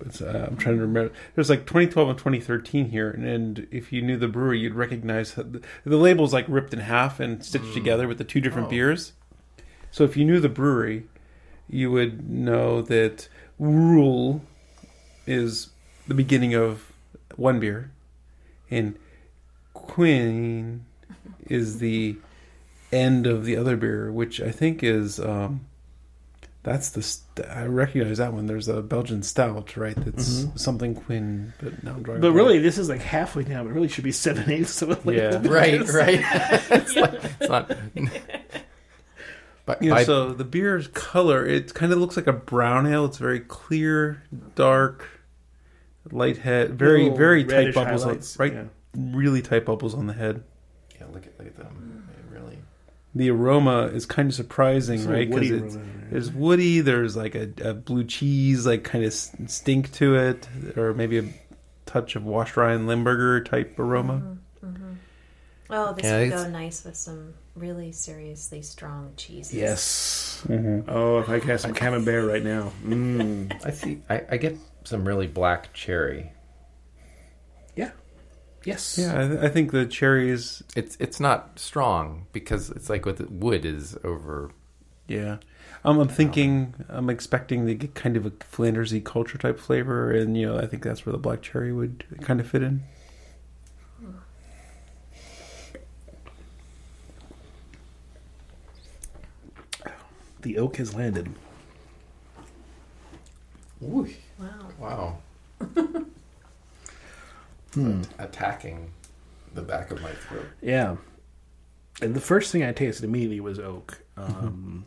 it's, uh, I'm trying to remember. There's like 2012 and 2013 here, and, and if you knew the brewery, you'd recognize the, the label's like ripped in half and stitched together with the two different Oh. beers. So if you knew the brewery, you would know that Rule is the beginning of one beer, and Queen is the end of the other beer, which I think is um, that's the st- I recognize that one. There's a Belgian stout, right? That's Mhm. something Quinn, but now I'm drawing. But really, this is like halfway down. It really should be seven eighths of a Yeah. Right, right. it's, like, it's not. But You know, so the beer's color, it kind of looks like a brown ale. It's very clear, dark, light head, very, very tight bubbles, on, right? yeah. Really tight bubbles on the head. Yeah, look at look at them. They really. The aroma is kind of surprising, It's a right? woody Because aroma, right? there's woody. There's like a, a blue cheese, like kind of stink to it, or maybe a touch of washed rind Limburger type aroma. Oh, this Yeah, would it's- go nice with some really seriously strong cheeses. Yes. Mm-hmm. Oh, if I could have some camembert right now. Mm. I see. I, I get some really black cherry. Yeah. Yes. Yeah, I, th- I think the cherries. It's it's not strong because it's like what the wood is over. Yeah, um, I'm thinking. I'm expecting the kind of a Flandersy culture type flavor, and you know, I think that's where the black cherry would kind of fit in. The oak has landed. Ooh, Wow. wow. Attacking the back of my throat. Yeah. And the first thing I tasted immediately was oak. Um,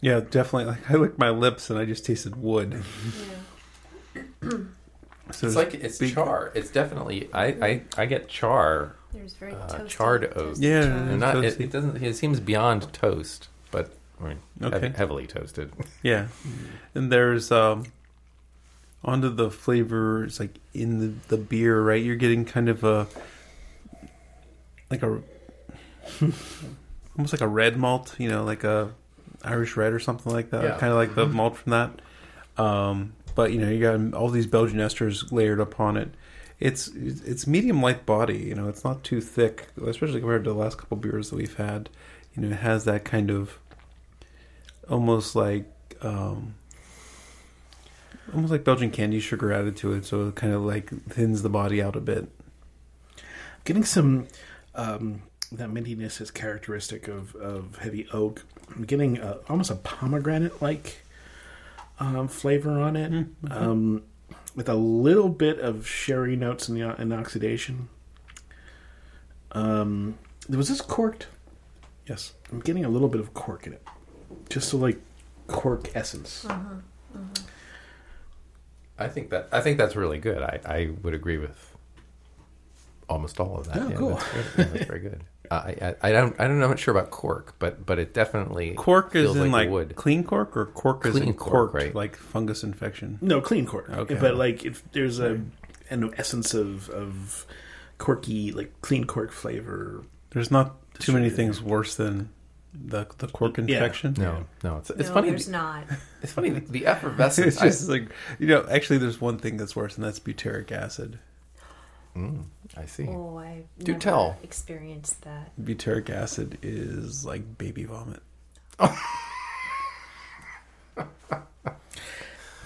Yeah, definitely. Like I licked my lips and I just tasted wood. Yeah. So It's like it's big- char. It's definitely I I, I get char. There's very Uh, charred oak. toasted Yeah, char. And not it, it doesn't. It seems beyond toast, but I mean, heavy- Okay. heavily toasted. Yeah, and there's um, onto the flavors like in the the beer, right? You're getting kind of a like a almost like a red malt, you know, like a Irish red or something like that. Yeah. Kind of like the malt from that. Um, but you know you got all these Belgian esters layered upon it. It's it's medium light body. You know, it's not too thick, especially compared to the last couple beers that we've had. You know, it has that kind of almost like um, almost like Belgian candy sugar added to it, so it kind of like thins the body out a bit. Getting some um, that mintiness is characteristic of, of heavy oak. I'm getting uh, almost a pomegranate like um, flavor on it, Mm-hmm. um, with a little bit of sherry notes in the in oxidation. Um, was this corked? Yes. I'm getting a little bit of cork in it, just so like cork essence. I think that I think that's really good. I, I would agree with almost all of that. Oh, cool. That's. Yeah, that's very good. Uh, I, I I don't I don't know. I'm not sure about cork, but but it definitely Cork is feels in like, wood. clean cork, or cork is in cork, cork, right. like fungus infection. No, clean cork. Okay. But like, if there's a an essence of of corky, like clean cork flavor. There's not too many things worse than the the cork Yeah. infection. No, no, it's it's no, funny. there's not. It's funny the, the it's effervescence. just like you know. Actually, there's one thing that's worse, and that's butyric acid. I, mm, I see. Oh, I Do never tell. experienced that. Butyric acid is like baby vomit.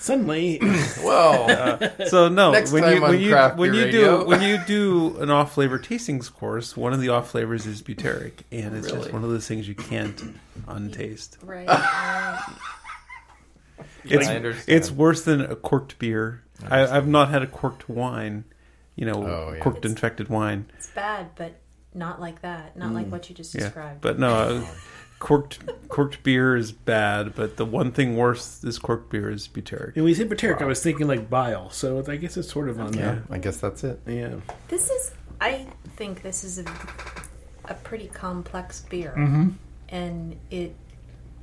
Suddenly, Well, So no, Next when time you on when you Craft when Beer you Radio. do when you do an off flavor tastings course, one of the off flavors is butyric, and it's Really? just one of those things you can't untaste. Right. right. It's I understand. it's worse than a corked beer. I, I've not had a corked wine, you know, Oh, yeah. corked It's- infected wine. It's bad, but not like that. Not like what you just Yeah, described. but no, uh, corked corked beer is bad. But the one thing worse is corked beer is butyric. when we say butyric, I was thinking like bile. So I guess it's sort of on Yeah. I guess that's it. there. Yeah. This is, I think this is a, a pretty complex beer. Mm-hmm. And it,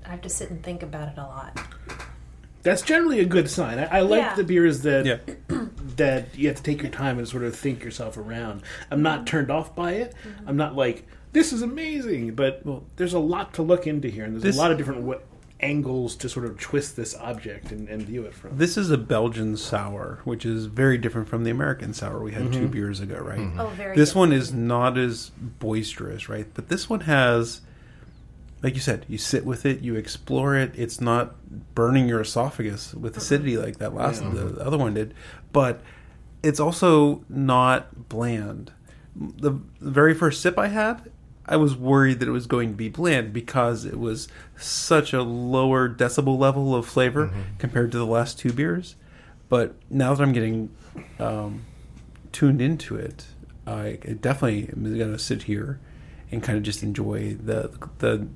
I have to sit and think about it a lot. That's generally a good sign. I, I like Yeah. the beers that Yeah, that you have to take your time and sort of think yourself around. I'm not turned off by it. I'm not like this is amazing, but Well- there's a lot to look into here, and there's This- a lot of different w- angles to sort of twist this object and, and view it from. this is a Belgian sour, which is very different from the American sour we had two mm-hmm. beers ago, right? Mm-hmm. Oh, very This different. one is not as boisterous, right? But this one has, like you said, you sit with it, you explore it. It's not burning your esophagus with acidity like that last Yeah. the, the other one did, but it's also not bland. The, the very first sip I had, I was worried that it was going to be bland because it was such a lower decibel level of flavor compared to the last two beers. But now that I'm getting um, tuned into it, I I definitely am going to sit here and kind of just enjoy the the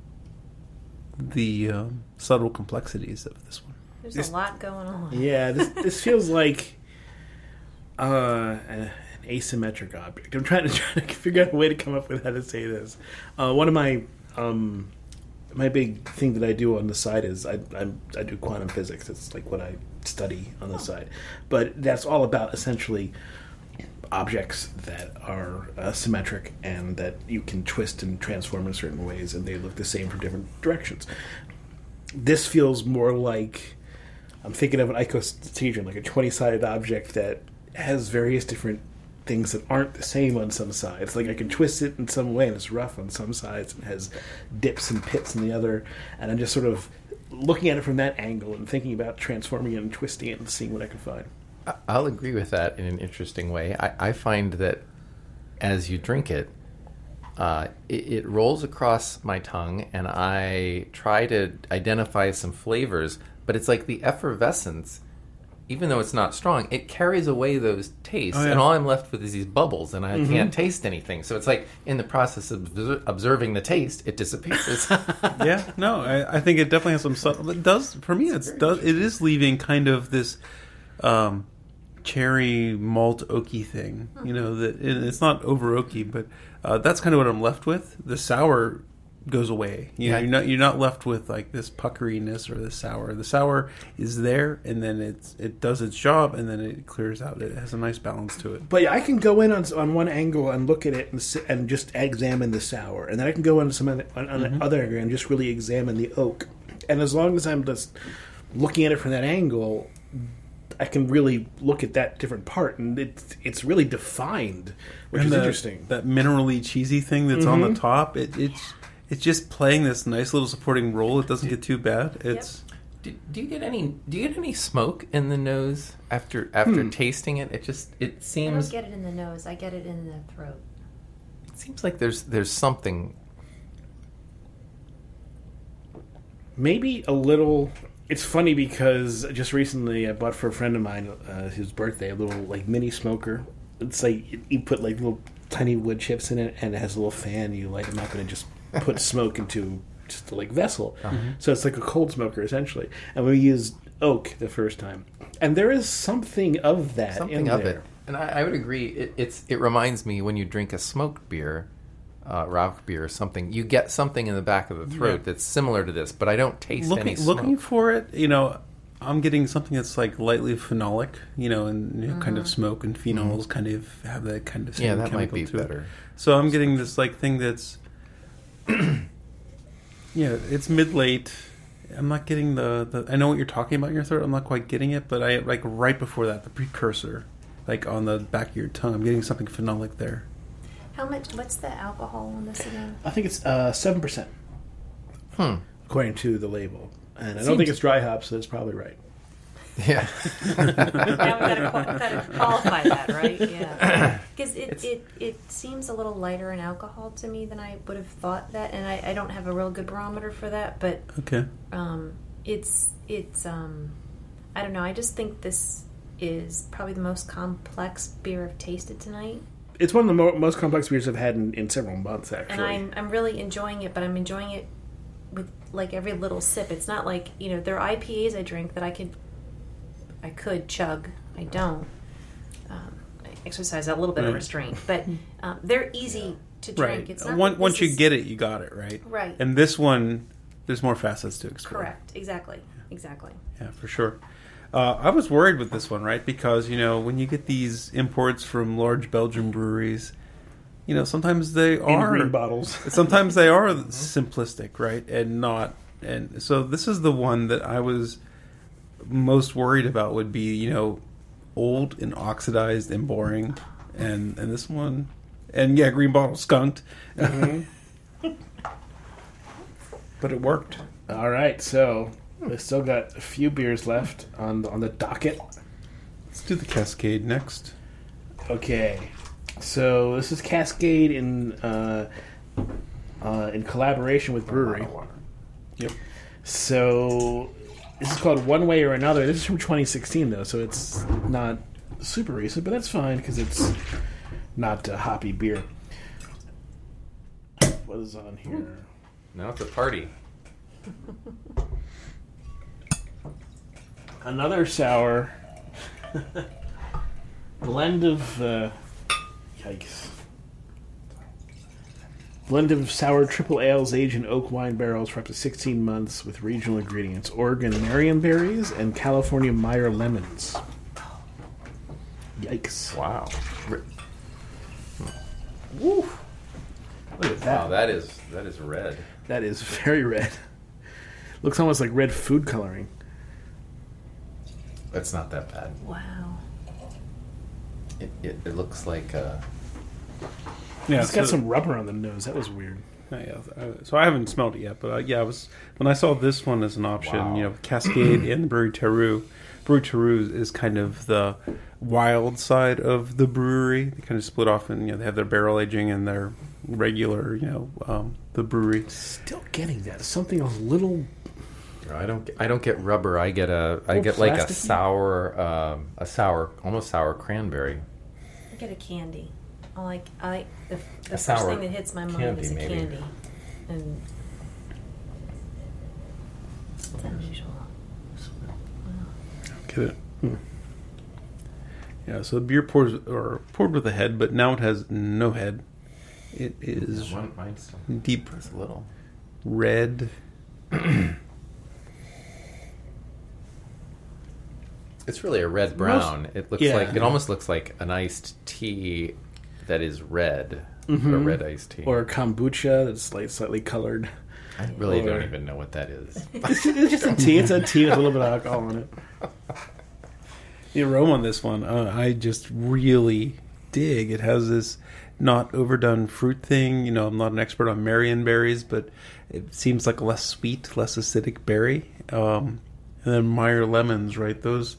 the um, subtle complexities of this one. There's This- a lot going on. Yeah, this this feels like uh, an asymmetric object. I'm trying to try to figure out a way to come up with how to say this. Uh, one of my um, my big thing that I do on the side is I I'm, I do quantum physics. It's like what I study on the side, but that's all about essentially objects that are uh, symmetric and that you can twist and transform in certain ways, and they look the same from different directions. This feels more like I'm thinking of an icosahedron, like a 20 sided object that has various different things that aren't the same on some sides. Like I can twist it in some way and it's rough on some sides and has dips and pits in the other. And I'm just sort of looking at it from that angle and thinking about transforming it and twisting it and seeing what I can find. I'll agree with that in an interesting way. I, I find that as you drink it, uh, it, it rolls across my tongue, and I try to identify some flavors. But it's like the effervescence, even though it's not strong, it carries away those tastes, Oh, yeah. and all I'm left with is these bubbles, and I can't taste anything. So it's like in the process of observing the taste, it disappears. yeah, no, I, I think it definitely has some subtle. It does for me. It's does it is leaving kind of this um, cherry malt oaky thing. You know that it, it's not over oaky, but uh, that's kind of what I'm left with. The sour goes away. You know, Yeah. you're not you're not left with like this puckeriness or the sour. The sour is there, and then it's it does its job, and then it clears out. It has a nice balance to it. But yeah, I can go in on, on one angle and look at it and, and just examine the sour, and then I can go on some other, on, on the mm-hmm. other angle and just really examine the oak. And as long as I'm just looking at it from that angle, I can really look at that different part, and it's it's really defined, which And is the- interesting. That minerally cheesy thing that's on the mm-hmm. top, it, it's it's just playing this nice little supporting role. It doesn't get too bad. It's Do, do you get any? Do you get any smoke in the nose after after Hmm. tasting it? It just it seems I don't seems get it in the nose. I get it in the throat. it seems like there's there's something. Maybe a little. It's funny because just recently I bought for a friend of mine uh, his birthday a little like mini smoker. It's like you put like little tiny wood chips in it, and it has a little fan. You light them up, and it just puts smoke into just a like vessel. Uh-huh. Mm-hmm. So it's like a cold smoker essentially. And we used oak the first time, and there is something of that. something in of there. it. And I, I would agree. It, it's it reminds me when you drink a smoked beer, uh, Rauch beer or something. You get something in the back of the throat that's similar to this, but I don't taste any looking smoke. looking for it. You know, I'm getting something that's like lightly phenolic. You know, and you know, kind of mm-hmm. smoke and mm-hmm. phenols kind of have that kind of yeah, same that might chemical be to it. better. So I'm getting this like thing that's, yeah, it's mid late. I'm not getting the, the. I know what you're talking about in your throat. I'm not quite getting it, but I like right before that, the precursor, like on the back of your tongue. I'm getting something phenolic there. How much? What's the alcohol on this again? I think it's uh, seven percent Hmm. according to the label, and I don't think it's dry hop, so it's probably right. Yeah. now we gotta, qual- gotta qualify that, right? Yeah, because it, it it seems a little lighter in alcohol to me than I would have thought that, and I, I don't have a real good barometer for that, but Okay. um, it's it's um, I don't know. I just think this is probably the most complex beer I've tasted tonight, It's one of the mo- most complex beers I've had in, in several months, actually. and I'm I'm really enjoying it. But I'm enjoying it with like every little sip. It's not like you know there are IPAs I drink that I could I could chug. I don't. Um, I exercise a little bit of restraint, but um, they're easy to drink. Right. It's not Once that once you is- get it, you got it. Right. Right. And this one, there's more facets to explore. correct, exactly, exactly. Yeah, for sure. Uh, I was worried with this one, right? Because you know when you get these imports from large Belgian breweries, you know sometimes they in are green bottles. sometimes they are simplistic, right? And not and so this is the one that I was most worried about would be you know old and oxidized and boring, and and this one and yeah, green bottle skunked, but it worked. All right, so we still got a few beers left on the, on the docket. Let's do the Cascade next. Okay, so this is Cascade in uh, uh, in collaboration with Brewery. Yep. So this is called One Way or Another. This is from 2016 though, so it's not super recent, but that's fine because it's not a hoppy beer. What is on here? now it's a party. Another sour blend of uh, yikes. Blend of sour triple ales aged in oak wine barrels for up to 16 months with regional ingredients Oregon Marion berries and California Meyer lemons. Yikes. Wow. Re- Woo. Look at that. Wow, that is that is red. that is very red. Looks almost like red food coloring. That's not that bad. Wow. It, it, it looks like uh, Yeah, It's got so- some rubber on the nose. That was weird. Oh, yeah, uh, so I haven't smelled it yet, but uh, yeah, I was when I saw this one as an option. Wow. You know, Cascade and the Brewery Terreux. Brewery Terreux is kind of the wild side of the brewery. They kind of split off, and you know they have their barrel aging and their regular, you know, um, the brewery. Still getting that. Something a little I don't I don't get rubber. I get a I get like a sour um, a sour almost sour cranberry. I get a candy. I like I like the, the first sour thing that hits my mind candy, is a maybe. candy, and it's unusual. Get it? Hmm. Yeah. So the beer pours or poured with a head, but now it has no head. It is One, mine's deep it's a little. red. It's really a red brown. it looks yeah. like it almost looks like an iced tea that is red. A red iced tea. or kombucha that's like slightly colored. I really or- don't even know what that is. It's, just a tea. It's a tea with a little bit of alcohol in it. the aroma on this one, uh, I just really dig. It has this not overdone fruit thing. You know, I'm not an expert on Marion berries, but it seems like a less sweet, less acidic berry. Um, and then Meyer lemons, right? Those,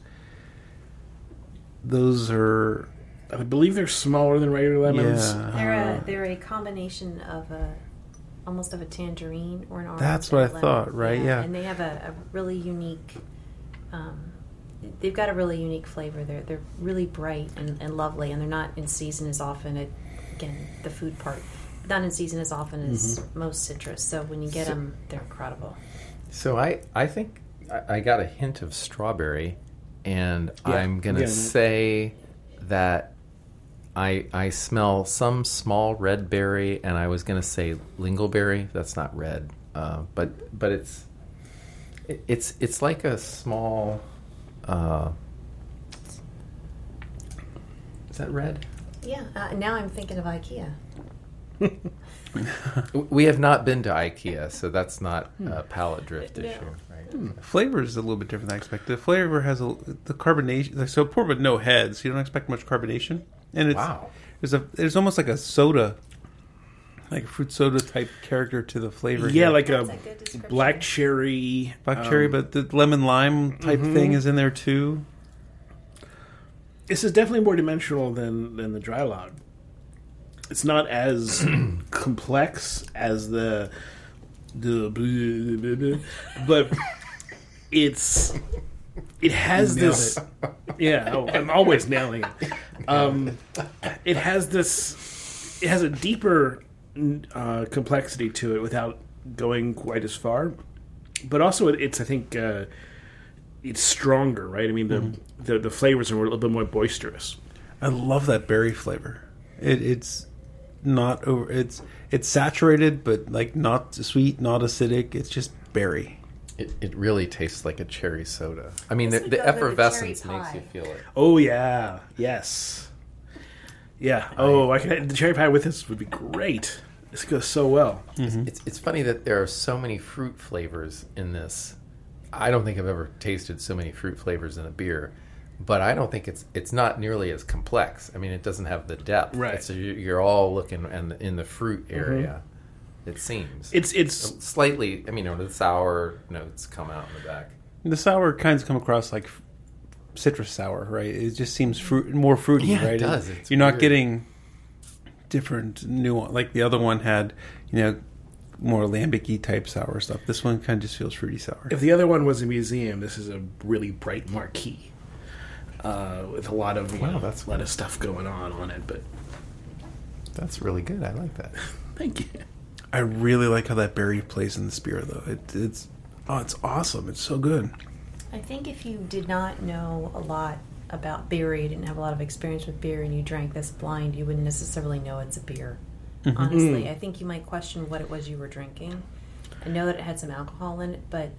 those are I believe they're smaller than regular lemons. yeah. They're uh, a they're a combination of a almost of a tangerine or an orange. That's what I lemon. thought, right, yeah. and they have a, a really unique. Um, they've got a really unique flavor. They're they're really bright and, and lovely, and they're not in season as often. It, again, the food part, not in season as often as Mm-hmm. most citrus. So when you get them, they're incredible. So I, I think I, I got a hint of strawberry, and Yeah, I'm gonna say that I I smell some small red berry, and I was gonna say lingonberry. That's not red, uh, but but it's it, it's it's like a small. Uh, is that red? Yeah. Uh, now I'm thinking of IKEA. We have not been to IKEA, so that's not Hmm. a palate drift No. issue, right? flavor is a little bit different than I expected. The flavor has a, the carbonation, like, so poor but no heads. you don't expect much carbonation. And it's Wow. there's a there's almost like a soda, like a fruit soda type character to the flavor. Yeah, here. like That's a, a black cherry. black um, cherry, but the lemon lime type thing is in there too. This is definitely more dimensional than than the Draai Laag. It's not as complex as the the blah, blah, blah, but it's it has this yeah oh, i'm always nailing it um, it has this it has a deeper uh, complexity to it without going quite as far but also it, it's i think uh, it's stronger right i mean the, the the flavors are a little bit more boisterous I love that berry flavor. It, it's not over. It's it's saturated, but like not sweet, not acidic. It's just berry. It, it really tastes like a cherry soda. I mean, the, the go with a effervescence cherry makes you feel it. oh yeah yes yeah oh i can the cherry pie with this would be great this goes so well mm-hmm. It's it's funny that there are so many fruit flavors in this. I don't think I've ever tasted so many fruit flavors in a beer, but I don't think it's it's not nearly as complex. I mean, it doesn't have the depth. Right. So you- you're all looking and in the fruit mm-hmm. area. It seems it's it's slightly. I mean, you know, the sour notes come out in the back. The sour kinds come across like citrus sour, right? It just seems fruit more fruity, Yeah, it right? does. It's You're not weird. getting different nuance. Like the other one had, you know, more lambic type sour stuff. This one kind of just feels fruity sour. if the other one was a museum this is a really bright marquee uh, with a lot of you Wow, know, that's a lot of stuff going on on it but That's really good. I like that. thank you I really like how that berry plays in the spear, though. It, it's oh, it's awesome. It's so good. I think if you did not know a lot about beer, you didn't have a lot of experience with beer, and you drank this blind, you wouldn't necessarily know it's a beer. Honestly, I think you might question what it was you were drinking. I know that it had some alcohol in it, but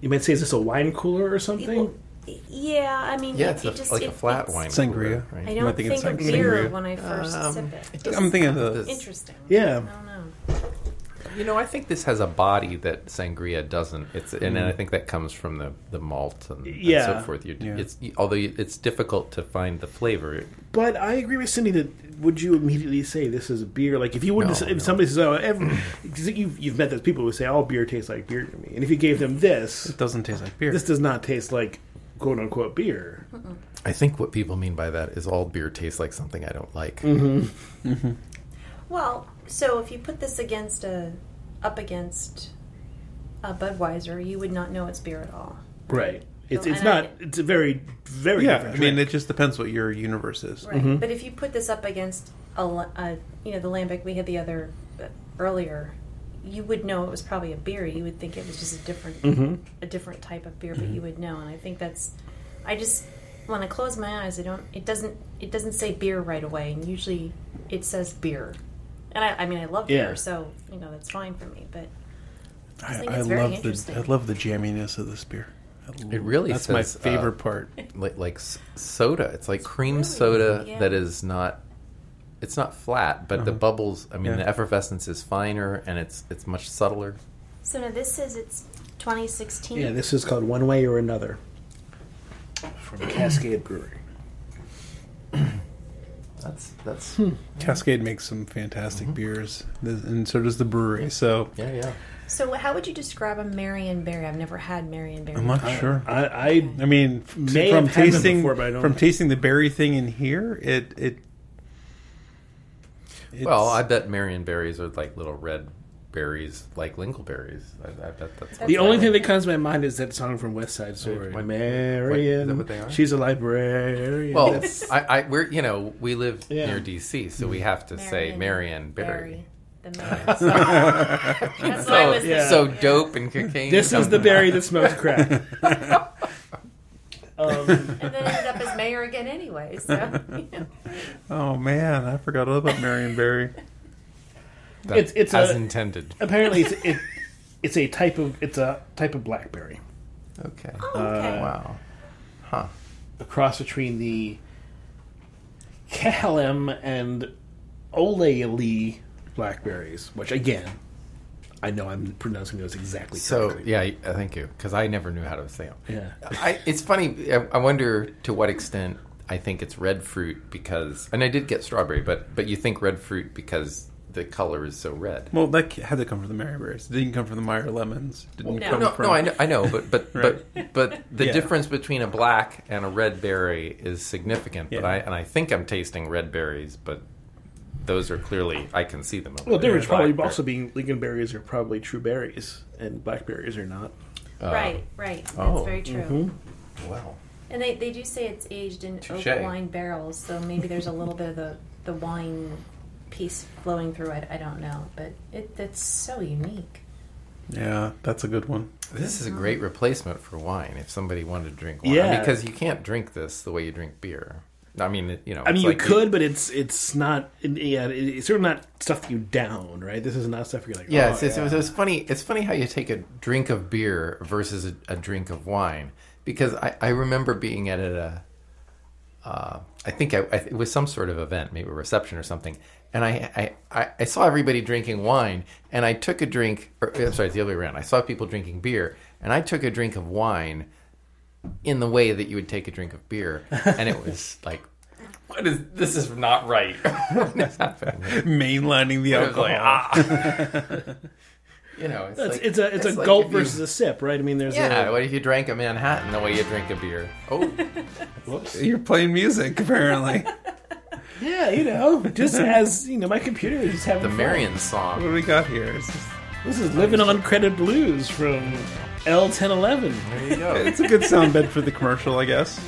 you might say is this a wine cooler or something Well, yeah, I mean, Yeah, it, it's it a, just like it- a flat it's- wine. Sangria. cooler, I right? I don't thinking think of sangria? beer when I first Um, sip it. doesn't I'm thinking of have the- this- Interesting. yeah I don't know. You know, I think this has a body that sangria doesn't. It's and I mm. think that comes from the, the malt and, and so forth. You, Yeah. It's although it's difficult to find the flavor. But I agree with Cindi that would you immediately say this is a beer? Like if you wouldn't, No, if no. somebody says, "Oh, every, 'cause you've you've met those people who say all beer tastes like beer to me," and if you gave them this, It doesn't taste like beer. this does not taste like quote unquote beer. I think what people mean by that is all beer tastes like something I don't like. Mm-hmm. Mm-hmm. Well, so if you put this against a up against a Budweiser, you would not know it's beer at all. Right. It's it's and I- not. It's a very very yeah, different I mean, drink. it just depends what your universe is. Right. Mm-hmm. But if you put this up against a, la- a you know the lambic we had the other uh, earlier, you would know it was probably a beer. You would think it was just a different mm-hmm. a different type of beer, but mm-hmm. you would know. And I think that's I just when I close my eyes, I don't. It doesn't. It doesn't say beer right away, and usually it says beer. And I, I mean, I love Yeah. beer, so you know that's fine for me. But I I, think I it's very love the. I love the jamminess of this beer. I It really that's my says, uh, favorite part. like, like soda. It's like cream really- soda yeah. that is not. It's not flat, but the bubbles. I mean, Yeah. the effervescence is finer and it's it's much subtler. so now this says it's 2016. yeah, this is called One Way or Another from Cascade Brewery. That's that's hmm Cascade makes some fantastic beers, and so does the brewery. So yeah yeah. So, how would you describe a Marion Berry? I've never had Marion Berry. I'm not sure. I, I I mean, May from have had them tasting before, but I don't- from tasting the berry thing in here, it it. it's- Well, I bet Marion berries are like little red berries, like lingonberries. I, I bet that's the only thing that comes to my mind is that song from West Side Story. What- Marion, what- is that what they are? she's a librarian. Well, I, I we're you know we live Yeah. near DC, so we have to say Marion Berry. The Marion. That's what I So, was Yeah. so dope and cocaine. this is the berry that smokes crack. um, And then ended up as mayor again anyway. So, you know. Oh man, I forgot all about Marion Berry. That- It's- it's as a- intended. apparently, it's, it, it's a type of it's a type of blackberry. Okay. Oh, okay. wow. Huh. a cross between the Kalem and Olallie blackberries, which again, I know I'm pronouncing those exactly So correctly. yeah, uh, thank you, because I never knew how to say them. yeah. I, it's funny. I, I wonder to what extent I think it's red fruit because, and I did get strawberry, but but you think red fruit because the color is so red. Well, that had to come from the Mary Berries. It didn't come from the Meyer Lemons. It didn't No. come No, from. no, I know, I know, but but Right. but but the Yeah. difference between a black and a red berry is significant. But I and I think I'm tasting red berries, but those are clearly I can see them. Well, the there. difference probably Blackberry. also being lingonberries are probably true berries and blackberries are not. Uh, right, right. That's oh. very true. Mm-hmm. Well, And they, they do say it's aged in Touche. oak wine barrels, so maybe there's a little bit of the, the wine piece flowing through it. I don't know, but it that's so unique. Yeah, that's a good one. this is a great replacement for wine if somebody wanted to drink wine. Yeah. because you can't drink this the way you drink beer. I mean, it- you know. I mean, it's you like could, but it's it's not. Yeah, it's sort of not stuff you down, right? This is not stuff you're like. Yeah, oh, it's, it's, yeah. it's, funny. It's funny how you take a drink of beer versus a, a drink of wine because I, I remember being at a, uh, I think I, I, it was some sort of event, maybe a reception or something, and I, I, I, I saw everybody drinking wine, and I took a drink. Or, I'm sorry, it's the other way around. I saw people drinking beer, and I took a drink of wine in the way that you would take a drink of beer, and it was like. What is this? Is not right. what is happening? here? Mainlining the It alcohol. like, ah. you know, it's, It's, like- it's a it's, a like gulp if you- versus a sip, right? I mean, there's Yeah, a what if you drank a Manhattan the way you drink a beer? Oh, whoops. You're playing music, apparently. Yeah, you know, just as you know, my computer is just having the fun. Marion song. what do we got here? It's, just- This is living on credit blues from L1011. There you go. it's a good sound bed for the commercial, I guess.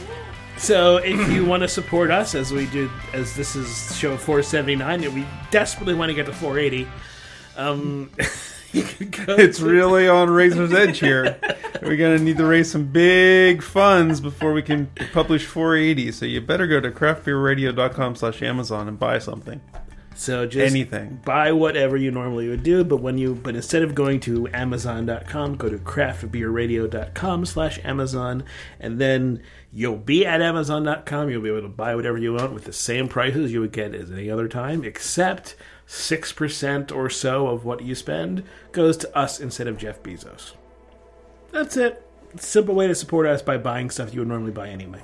So if you want to support us as we did, as this is show 479, and we desperately want to get to 480, um, It's really on razor's edge here. We're gonna need to raise some big funds before we can publish 480. So you better go to craftbeerradio.com/amazon and buy something, so just anything. buy whatever you normally would do, but when you but instead of going to Amazon.com, go to craftbeerradio.com slash Amazon, and then you'll be at Amazon.com. You'll be able to buy whatever you want with the same prices you would get as any other time, except six percent or so of what you spend goes to us instead of Jeff Bezos. That's it. Simple way to support us by buying stuff you would normally buy anyway.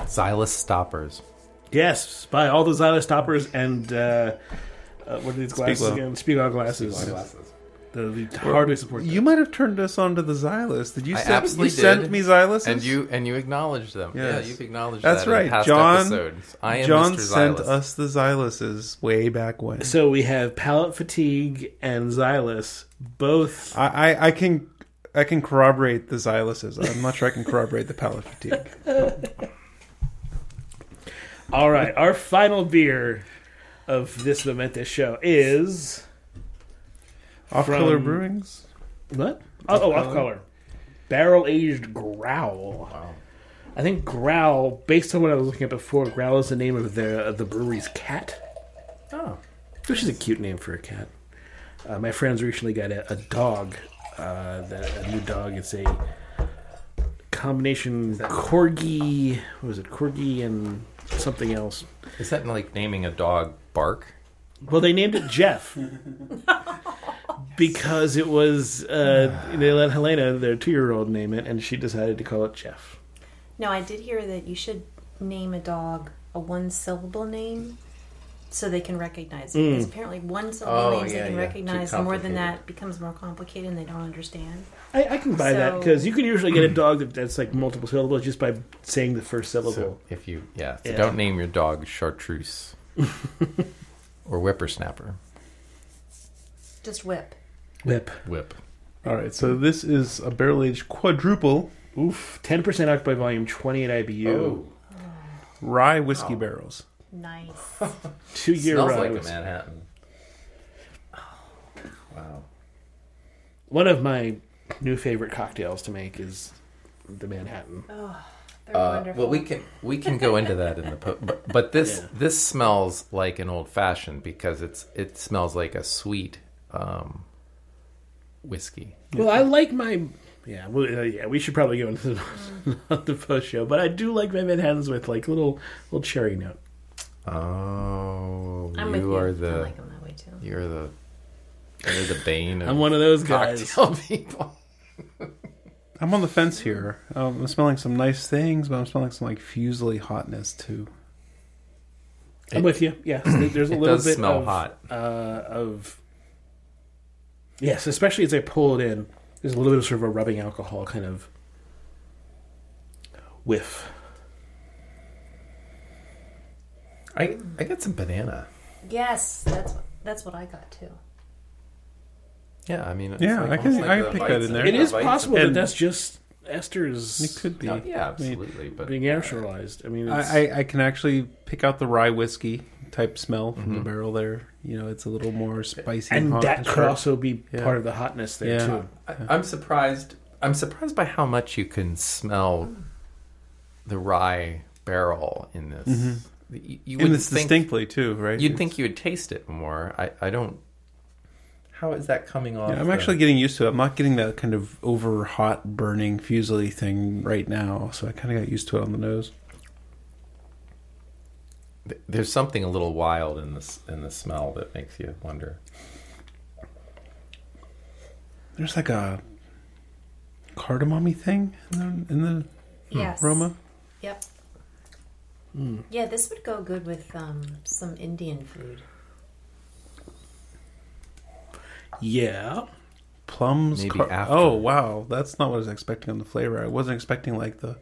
Xylus stoppers. Yes, buy all the Xylus stoppers and uh, uh, what are these glasses again? Spiegel glasses. The, the hardly support. You might have turned us on to the Xylus. Did you I send, absolutely you sent me Xylus? And you and you acknowledged them. Yes. Yeah, you've acknowledged That's that in right. past Jon- episodes. I am Jon Mr. sent us the Xyluses way back when. So we have palate fatigue and Xylus, both. I, I, I can I can corroborate the Xyluses. I'm not sure I can corroborate the palate fatigue. All right, our final beer of this momentous show is Off color From- brewings. what? Oh, oh off color, barrel aged growl. Wow. I think growl, based on what I was looking at before, growl is the name of the of the brewery's cat. Oh. which is a cute name for a cat. Uh, my friends recently got a, a dog, uh, that a new dog. It's a combination corgi. What was it? Corgi and something else. Is that like naming a dog Bark? Well, they named it Jeff because it was. Uh, they let Helena, their two-year-old, name it, and she decided to call it Jeff. No, I did hear that you should name a dog a one syllable name so they can recognize it. Because apparently, one syllable Oh, names yeah, they can yeah. Too recognize. More than that becomes more complicated and they don't understand. I, I can buy that because you can usually get a dog that, that's like multiple syllables just by saying the first syllable. So if you, yeah, so Yeah. don't name your dog Chartreuse or Whippersnapper. Just whip. Whip. Whip. All right, so this is a barrel aged quadruple Oof. Ten percent alcohol by volume. Twenty eight IBU. rye whiskey barrels. Nice. Two year Smells rye. like a whiskey. Manhattan. Wow. One of my new favorite cocktails to make is the Manhattan. Oh they're Uh, wonderful. well, we can we can go into that in the po- but, but this Yeah. this smells like an old fashioned because it's it smells like a sweet um, whiskey. Well, I like my. Yeah, well, uh, yeah. We should probably go into the, the post show, but I do like my Manhattans with like little little cherry note. Oh, I'm you with you. are I the like them that way too. you're the you're the bane. Of I'm one of those guys. cocktail people. I'm on the fence here. Um, I'm smelling some nice things, but I'm smelling some like fusely hotness too. I'm with you. Yes, there- there's a little does bit smell of, hot. uh, of yes, especially as I pull it in. There's a little bit of sort of a rubbing alcohol kind of whiff. I I got some banana. Yes, that's that's what I got too. Yeah, I mean, it's Yeah, like I can- almost like I the pick that bites in of- there. It is bites of- possible that And- that's just Esther's It could be. Yeah, absolutely. But being uh, naturalized. I mean, it's, I, I, I can actually pick out the rye whiskey type smell from Mhm. the barrel there. You know, it's a little more spicy and hot that could sharp. also be Yeah. part of the hotness there Yeah. too. I, I'm surprised. I'm surprised by how much you can smell the rye barrel in this. Mhm. You, you and would it's think distinctly too, right? you'd It's- think you would taste it more. I, I don't. How is that coming off? Yeah, I'm the- actually getting used to it. I'm not getting that kind of over hot burning fusely thing right now, so I kind of got used to it on the nose. There's something a little wild in this in the smell that makes you wonder. There's like a cardamom thing in the, in the Yes. aroma. Yep. Hmm. Yeah, this would go good with um, some Indian food. Yeah, Plums. Maybe car- after. oh wow, that's not what I was expecting on the flavor. I wasn't expecting like the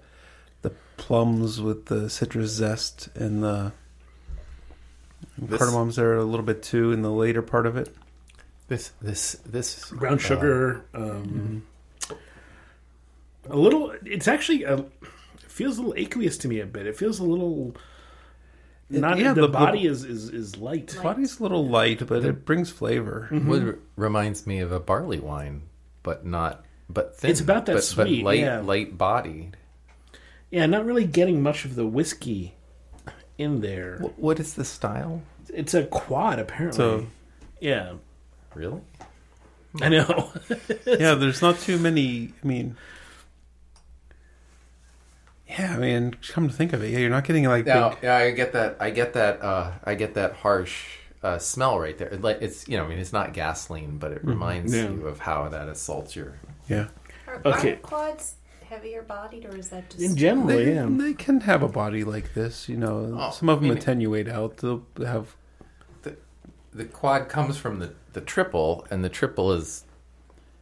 the plums with the citrus zest and the and This- cardamoms there a little bit too in the later part of it. This this this brown uh, sugar. Um, A little. It's actually a. It feels a little aqueous to me a bit. It feels a little. It- Not yeah, the, the- body is, is is light. Light. Body's a little light, but it brings flavor. What r- reminds me of a barley wine, but not but thin. It's about that but, sweet, but light yeah. light bodied. Yeah, not really getting much of the whiskey in there. Wh- What is the style? It's a quad apparently. So yeah, Really? I know. yeah, there's not too many. I mean, yeah, I mean, come to think of it, yeah, you're not getting like Yeah, big. yeah, I get that. I get that. Uh, I get that harsh uh, smell right there. Like it's you know, I mean, it's not gasoline, but it reminds Yeah. you of how that assaults your. Yeah, Are, Okay. are quads heavier bodied, or is that just in general, they, yeah. they can have a body like this. You know, Oh, some of them I mean- attenuate out. They'll have The the quad comes from the the triple, and the triple is.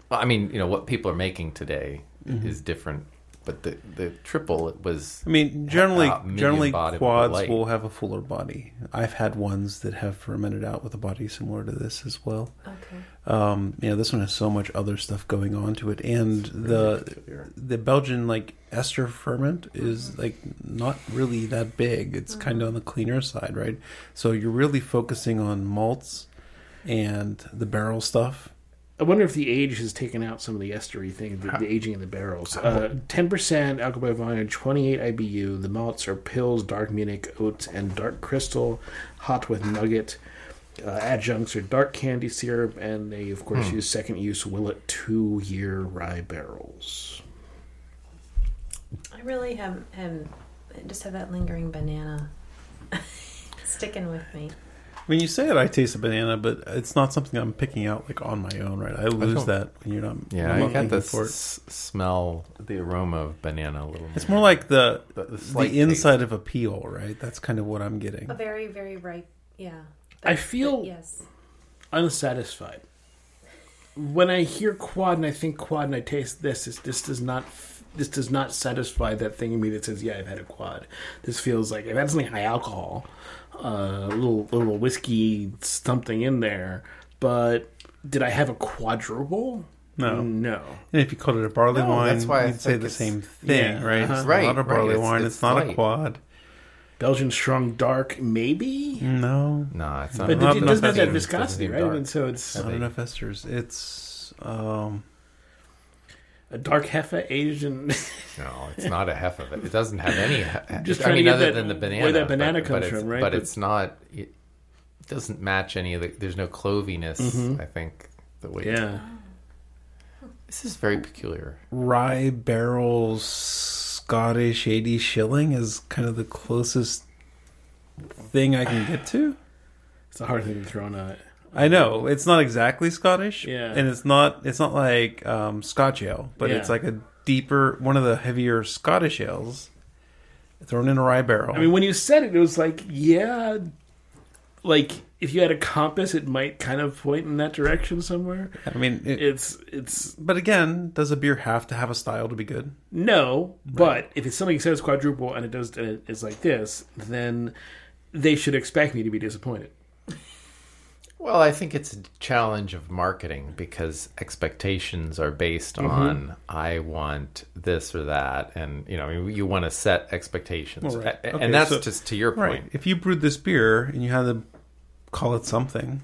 well, I mean, you know what people are making today mm-hmm. is different, but the the triple it was. I mean, generally, generally quads will have a fuller body. I've had ones that have fermented out with a body similar to this as well. okay? Um, yeah, this one has so much other stuff going on to it, and the the Belgian like ester ferment is like not really that big. It's kind of on the cleaner side, right? So you're really focusing on malts and the barrel stuff. I wonder if the age has taken out some of the estery thing, the, the aging in the barrels. Uh, Ten percent alcohol by volume, twenty-eight IBU. The malts are Pils, dark Munich oats, and dark crystal, hot with nugget. Uh, adjuncts are dark candy syrup, and they of course use second use Willett two-year rye barrels. I really have, have just have that lingering banana sticking with me. When you say it, I taste a banana, but it's not something I'm picking out like on my own, right? I lose don't- that when you're not. Yeah, I'm I not got the looking for it. s- smell, the aroma of banana a little. It's more like the the, the the slight inside taste. of a peel, right? That's kind of what I'm getting. A very, very ripe. Yeah. I feel- yes. unsatisfied. When I hear quad and I think quad and I taste this, this, this does not this does not satisfy that thing in me that says, "Yeah, I've had a quad." This feels like I've had something high alcohol, a little little whiskey something in there. But did I have a quadruple? No. no. And if you called it a barley No, wine, that's why I you'd say think the same thing, yeah, right? uh-huh. It's Right, not a right, barley it's- wine. it's It's, not a quad. Belgian strong dark, maybe. No, No, it's But not. it, not it doesn't have that viscosity, right? I dark. mean, so it's not Heavy. enough esters. It's um, a dark hefeweizen. No, it's not a hef of it. It doesn't have any. he- Just I trying to mean, get other that- than the where banana, that banana but, comes but it's, from, right? But But- it's not. It doesn't match any of the. There's no cloviness. Mm-hmm. I think the way. yeah. This is very peculiar. rye barrel Scottish eighty shilling is kind of the closest thing I can get to. It's a hard thing to throw on it. I know it's not exactly Scottish, Yeah. and it's not it's not like um, Scotch ale, but it's Yeah. like a deeper one of the heavier Scottish ales thrown in a rye barrel. I mean, when you said it, it was like, yeah, like if you had a compass, it might kind of point in that direction somewhere. I mean, it, It's it's but again, does a beer have to have a style to be good? no, but if it's something that says quadruple and it does and it is like this, then they should expect me to be disappointed. Well, I think it's a challenge of marketing because expectations are based Mm-hmm. on I want this or that, and you know you want to set expectations, Well, right. Okay, and that's so- just to your Right. point. If you brewed this beer and you had to call it something,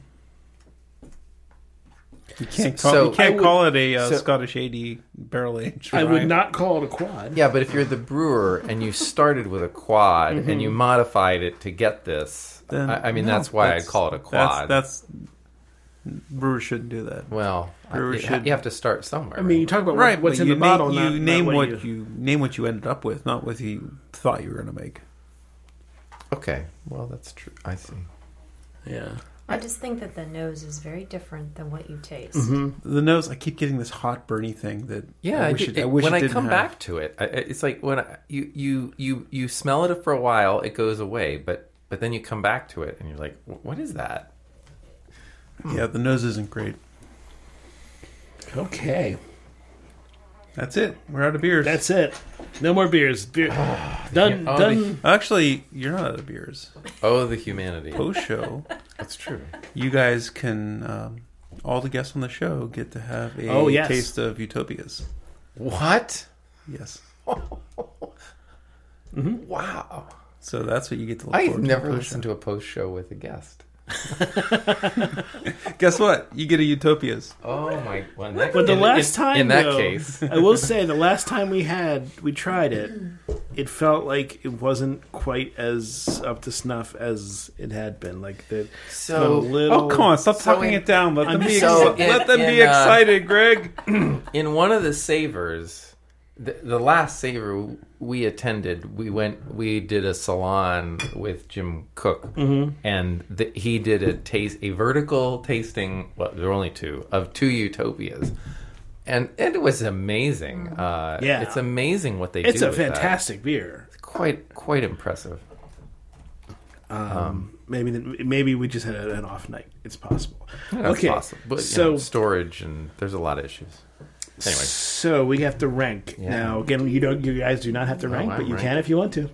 you can't call, So- you can't would- call it a uh, so- Scottish AD barrel aged. I would not call it a quad. Yeah, but if you're the brewer and you started with a quad and you modified it to get this, Then- I, I mean no, that's why that's- I'd call it a quad. That's, that's brewers shouldn't do that. well, I- Brewers you, should- you have to start somewhere. I mean, you talk about Right, what's in the name, bottle. you not, not name what, what you... name what you ended up with, not what you thought you were going to make. okay, well that's true. I see. Yeah. I just think that the nose is very different than what you taste. Mm-hmm. The nose, I keep getting this hot burny thing that Yeah, I I wish did- it, I wish when it I didn't come have. back to it, I, I- it's like when I, you you you you smell it for a while, it goes away, but but then you come back to it and you're like, what is that? Yeah, the nose isn't great. Okay. That's it. We're out of beers. That's it. No more beers. Beer. done. Oh, done. Actually, you're not out of beers. Oh, the humanity. Post show, That's true. you guys can um, all the guests on the show get to have a Oh, yes. taste of utopias. What? Yes. Wow. So that's what you get to look I've forward to. never on listened to a post show with a guest. Guess what? You get a utopias. Oh my! Well, in that, But the in- last in- time, in that though, case, I will say the last time we had we tried it, it felt like it wasn't quite as up to snuff as it had been. Like the So- a little. Oh, come on! Stop So talking in- it down. Let I'm them be. so exci- in- let them be uh, excited, Greg. in one of the Savors, the, the last Savor we attended, we went, we did a salon with Jim Koch, and the, he did a taste, a vertical tasting. Well, there were only two of two utopias. And, and it was amazing. Uh, Yeah. it's amazing what they It's do. a with that. fantastic beer. quite quite impressive. Um, maybe the, maybe we just had an off night. It's possible. That's okay, possible. But so know, storage and there's a lot of issues. Anyway, so we have to rank Yeah. now. Again, you don't. You guys do not have to oh, rank, I'm but you can if you want to.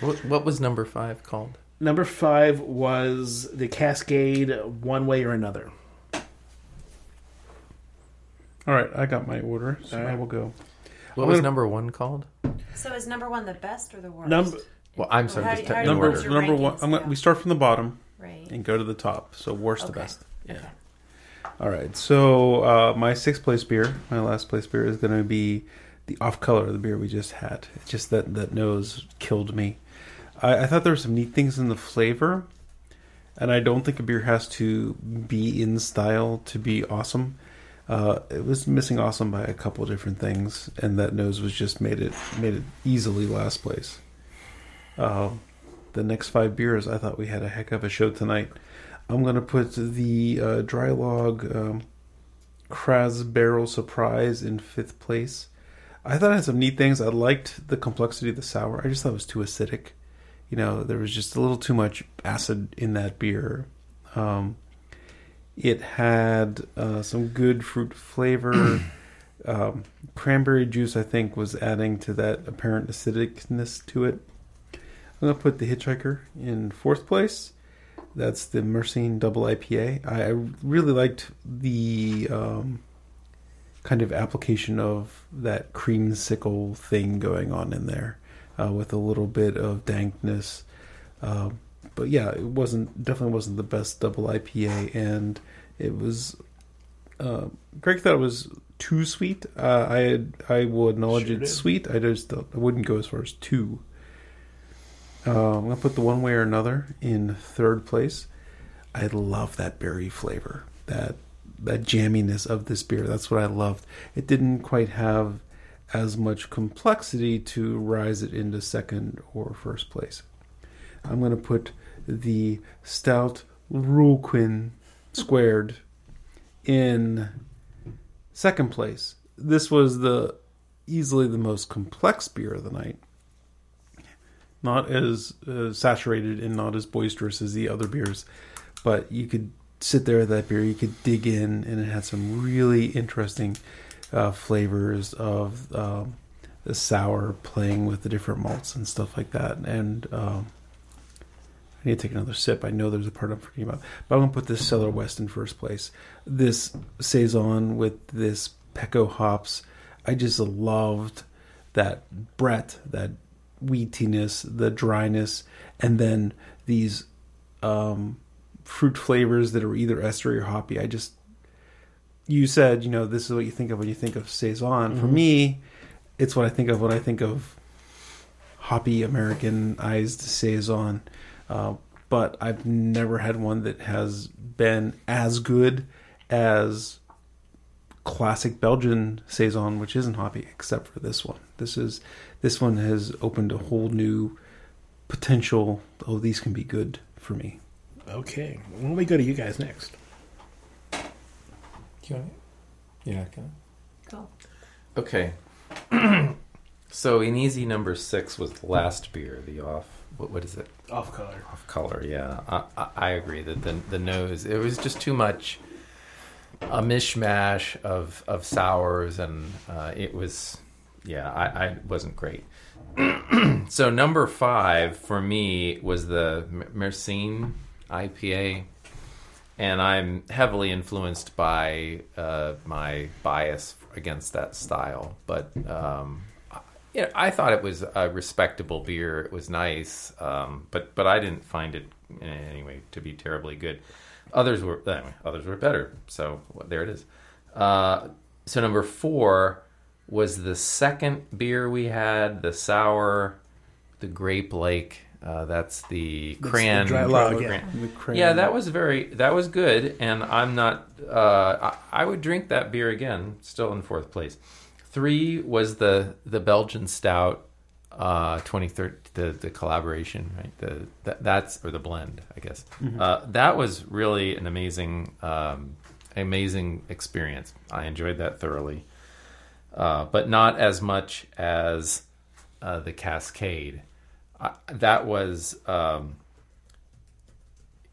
What, what was number five called? Number five was the Cascade, one way or another. All right, I got my order, so All I will go. What I'm was gonna- number one called? So is number one the best or the worst? Number Well, I'm Or sorry, how just do you- how in do you Number What's order. your number one. rankings I'm gonna, we start from the bottom right. and go to the top. So worst to best. yeah. All right. So uh, my sixth place beer, my last place beer, is going to be the off color of the beer we just had. It's just that that nose killed me. I, I thought there were some neat things in the flavor, and I don't think a beer has to be in style to be awesome. Uh, it was missing awesome by a couple different things, and that nose was just made it made it easily last place. Uh, the next five beers, I thought we had a heck of a show tonight. I'm going to put the uh, Draai Laag um, Crazzbarrel Surprise in fifth place. I thought it had some neat things. I liked the complexity of the sour. I just thought it was too acidic. You know, there was just a little too much acid in that beer. Um, it had uh, some good fruit flavor. um, cranberry juice, I think, was adding to that apparent acidicness to it. I'm going to put the Hitchhiker in fourth place. That's the Myrcene Double IPA. I, I really liked the um, kind of application of that creamsicle thing going on in there uh, with a little bit of dankness. Uh, but yeah, it wasn't definitely wasn't the best double IPA, and it was. Uh, Greg thought it was too sweet. Uh, I had, I will acknowledge Sure it's did. sweet. I just I wouldn't go as far as two. Uh, I'm gonna put the one way or another in third place. I love that berry flavor, that that jamminess of this beer. That's what I loved. It didn't quite have as much complexity to rise it into second or first place. I'm gonna put the stout Rullquin squared in second place. This was the easily the most complex beer of the night. Not as uh, saturated and not as boisterous as the other beers, but you could sit there with that beer, you could dig in, and it had some really interesting uh, flavors of um, the sour playing with the different malts and stuff like that. And um, I need to take another sip. I know there's a part I'm forgetting about, but I'm gonna put this Cellar West in first place. This saison with this Pekko hops, I just loved that Brett, that wheatiness, the dryness, and then these um, fruit flavors that are either estery or hoppy. I just, you said, you know, this is what you think of when you think of saison. For me, it's what I think of when I think of hoppy Americanized saison. Uh, but I've never had one that has been as good as classic Belgian saison, which isn't hoppy, except for this one. This is this one has opened a whole new potential. Oh, these can be good for me. Okay. Let me go to you guys next. You want it? You're not gonna. Cool. Okay. so in easy number six was the last beer, the off. What, what is it? Off color. Off color. Yeah, I, I, I agree that the the nose it was just too much. A mishmash of of sours, and uh, it was, yeah, I, I wasn't great. so number five for me was the Myrcene IPA, and I'm heavily influenced by uh, my bias against that style. But um, I- yeah, I thought it was a respectable beer. It was nice, um, but but I didn't find it in any way to be terribly good. Others were anyway, others were better. So there it is. Uh, so number four was the second beer we had, the sour, the Grape Lake. Uh, that's the That's cran. the Draai Laag, yeah. cran- The cran- yeah, that was very that was good, and I'm not. Uh, I, I would drink that beer again. Still in fourth place. Three was the the Belgian stout, uh, 2013, the the collaboration, right? The that, that's or the blend, I guess. Uh, that was really an amazing um, amazing experience. I enjoyed that thoroughly, uh, but not as much as uh, the Cascade. I, that was. Um,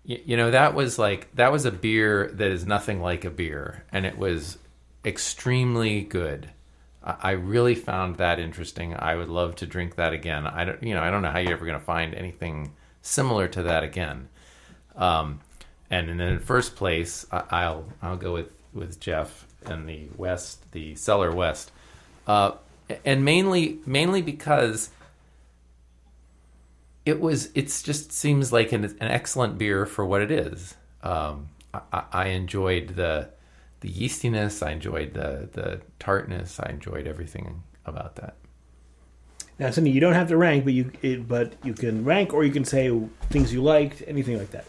y- you know that was like that was a beer that is nothing like a beer and it was extremely good I really found that interesting. I would love to drink that again. I don't, you know, I don't know how you're ever going to find anything similar to that again. Um, and in first place, I, I'll I'll go with with Jeff and the West, the Cellar West, uh, and mainly mainly because it was it's just seems like an, an excellent beer for what it is. Um, I, I- I enjoyed the the yeastiness. I enjoyed the the tartness. I enjoyed everything about that. Now, something you don't have to rank, but you it, but you can rank, or you can say things you liked, anything like that.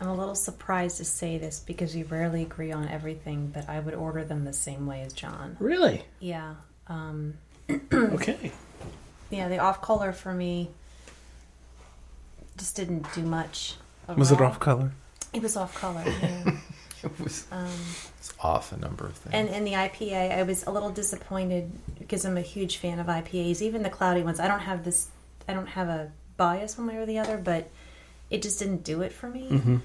I'm a little surprised to say this because we rarely agree on everything, but I would order them the same way as Jon. Really? Yeah. Um, Okay. yeah, the off color for me just didn't do much. Was it off color? It was off color. Yeah. It was um, it's off a number of things. and in the IPA, I was a little disappointed because I'm a huge fan of IPAs, even the cloudy ones. I don't have this. I don't have a bias one way or the other, but it just didn't do it for me. Mm-hmm.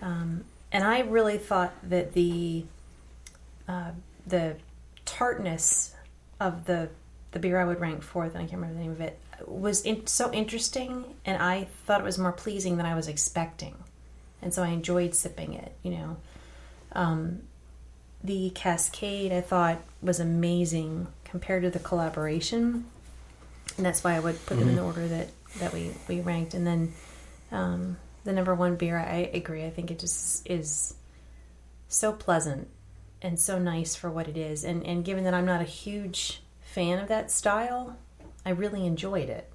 Um, and I really thought that the uh, the tartness of the the beer I would rank fourth, and I can't remember the name of it, was in, so interesting, and I thought it was more pleasing than I was expecting, and so I enjoyed sipping it. You know, um, the Cascade I thought was amazing compared to the collaboration, and that's why I would put them in the order that that we we ranked, and then. Um, the number one beer, I agree. I think it just is so pleasant and so nice for what it is. And and given that I'm not a huge fan of that style, I really enjoyed it.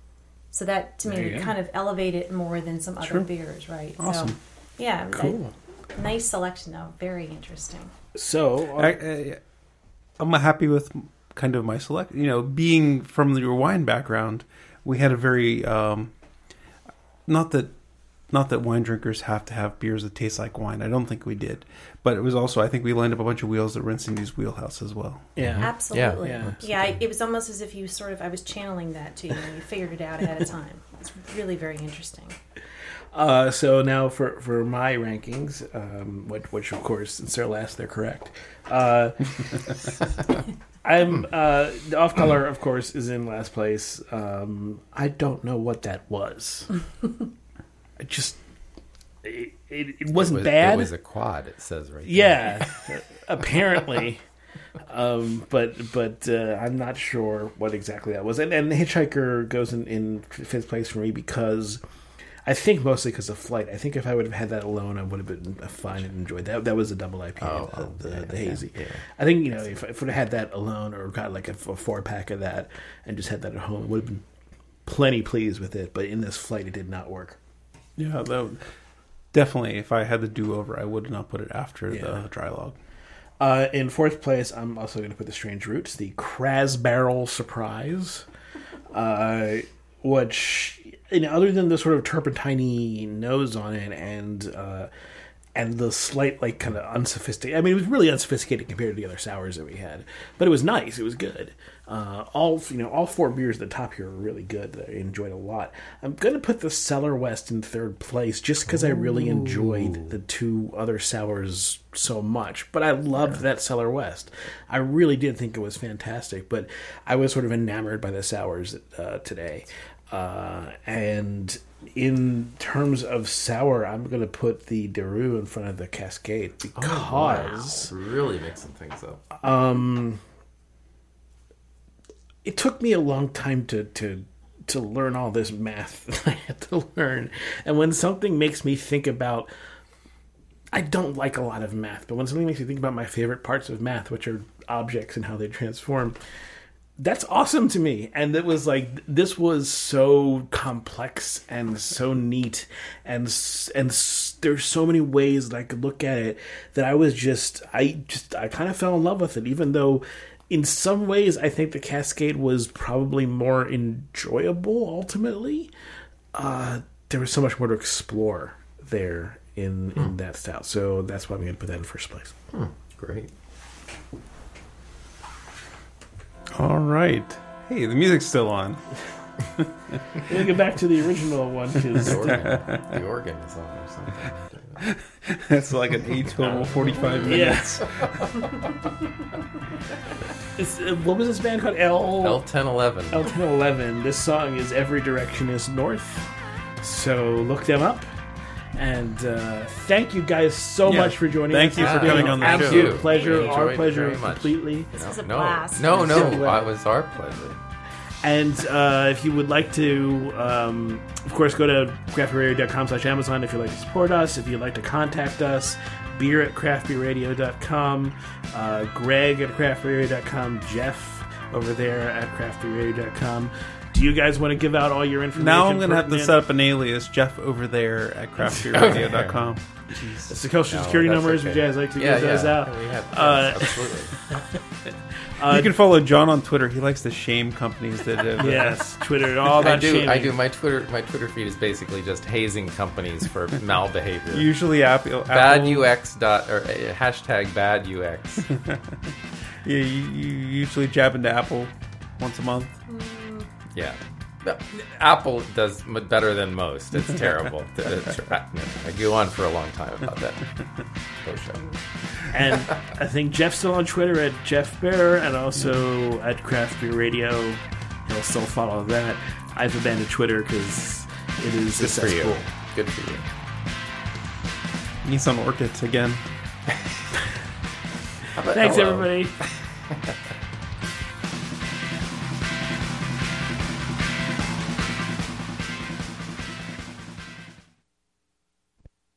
So that to me would kind of elevate it more than some other Sure. beers, right? Awesome. So yeah, a Cool. nice selection though. Very interesting. So, I, I, I'm happy with kind of my select. You know, being from your wine background, we had a very um, not that not that wine drinkers have to have beers that taste like wine. I don't think we did, but it was also I think we lined up a bunch of wheels that were in Cindi's wheelhouse as well. yeah. Absolutely. Yeah. Yeah, I, it was almost as if you sort of I was channeling that to you and you figured it out ahead of time. It's really very interesting. Uh, so now for, for my rankings, um, which, which of course, since they're last, they're correct. Uh, I'm uh, the off color, of course, is in last place. Um, I don't know what that was. I just it, it, it wasn't it was, bad. It was a quad. It says right. there. Yeah, apparently. Um, but but uh, I'm not sure what exactly that was. And, and the Hitchhiker goes in, in fifth place for me because I think mostly because of flight. I think if I would have had that alone, I would have been fine and enjoyed that. That was a double IPA, Oh, the, oh, the, yeah, the yeah, hazy. yeah. I think you know if, if I would have had that alone or got like a, a four pack of that and just had that at home, I would have been plenty pleased with it. But in this flight, it did not work. Yeah, that would, definitely. If I had the do over, I would not put it after Yeah. the Draai Laag. Uh, in fourth place, I'm also going to put the Strange Roots, the Crazzbarrel Surprise, uh, which, you know, other than the sort of turpentiny nose on it and uh, and the slight, like, kind of unsophisticated. I mean, it was really unsophisticated compared to the other sours that we had, but it was nice. It was good. Uh, all you know, all four beers at the top here are really good. That I enjoyed a lot. I'm going to put the Cellar West in third place just because I really enjoyed the two other sours so much. But I loved that Cellar West. I really did think it was fantastic. But I was sort of enamored by the sours uh, today. Uh, and in terms of sour, I'm going to put the De Rulles in front of the Cascade because really mixing things up. um, it took me a long time to to to learn all this math that I had to learn. And when something makes me think about I don't like a lot of math, but when something makes me think about my favorite parts of math, which are objects and how they transform, that's awesome to me. And it was like this was so complex and so neat, and and there's so many ways that I could look at it that I was just I just I kind of fell in love with it, even though. In some ways, I think the Cascade was probably more enjoyable ultimately. Uh, there was so much more to explore there in in that style. So that's why I'm going to put that in first place. Great. All right. Hey, the music's still on. We'll get back to the original one because The organ, the organ is on or something. It's like an eight atonal 45 minutes. yeah. It's, uh, what was this band called? L El Ten Eleven. El Ten Eleven. This song is "Every Direction Is North," so look them up. And uh, thank you guys so Yeah. much for joining us. Thank us. you It's for been coming an on the absolute show. pleasure. Enjoyed Our it pleasure very much. completely. This was a no, blast. no, no. Yeah. It was our pleasure. And uh, if you would like to, um, of course, go to craftbeerradio.com slash Amazon if you'd like to support us. If you'd like to contact us, beer at craftbeerradio.com, uh, Greg at craftbeerradio.com, Jeff over there at craftbeerradio.com. Do you guys want to give out all your information? Now I'm going to have to set up an alias, Jeff over there at craftbeerradio.com. That's the social No, security numbers. okay. Would you guys like to Yeah, give those yeah. out? We have, Uh, you can follow Jon on Twitter. He likes to shame companies that have. uh, Yes, Twitter, all I do. shaming. I do. My Twitter. My Twitter feed is basically just hazing companies for malbehavior. Usually, Apple. bad Apple- UX dot or uh, hashtag bad UX. Yeah, you, you usually jab into Apple once a month. yeah. Apple does better than most. It's terrible. It's- I go on for a long time about that post show. And I think Jeff's still on Twitter at Jeff Bear and also at Craft Beer Radio. He'll still follow that. I've abandoned Twitter because it is Good a for you. cesspool. Good for you. Nissan Orchids again. How about- Thanks, hello. everybody.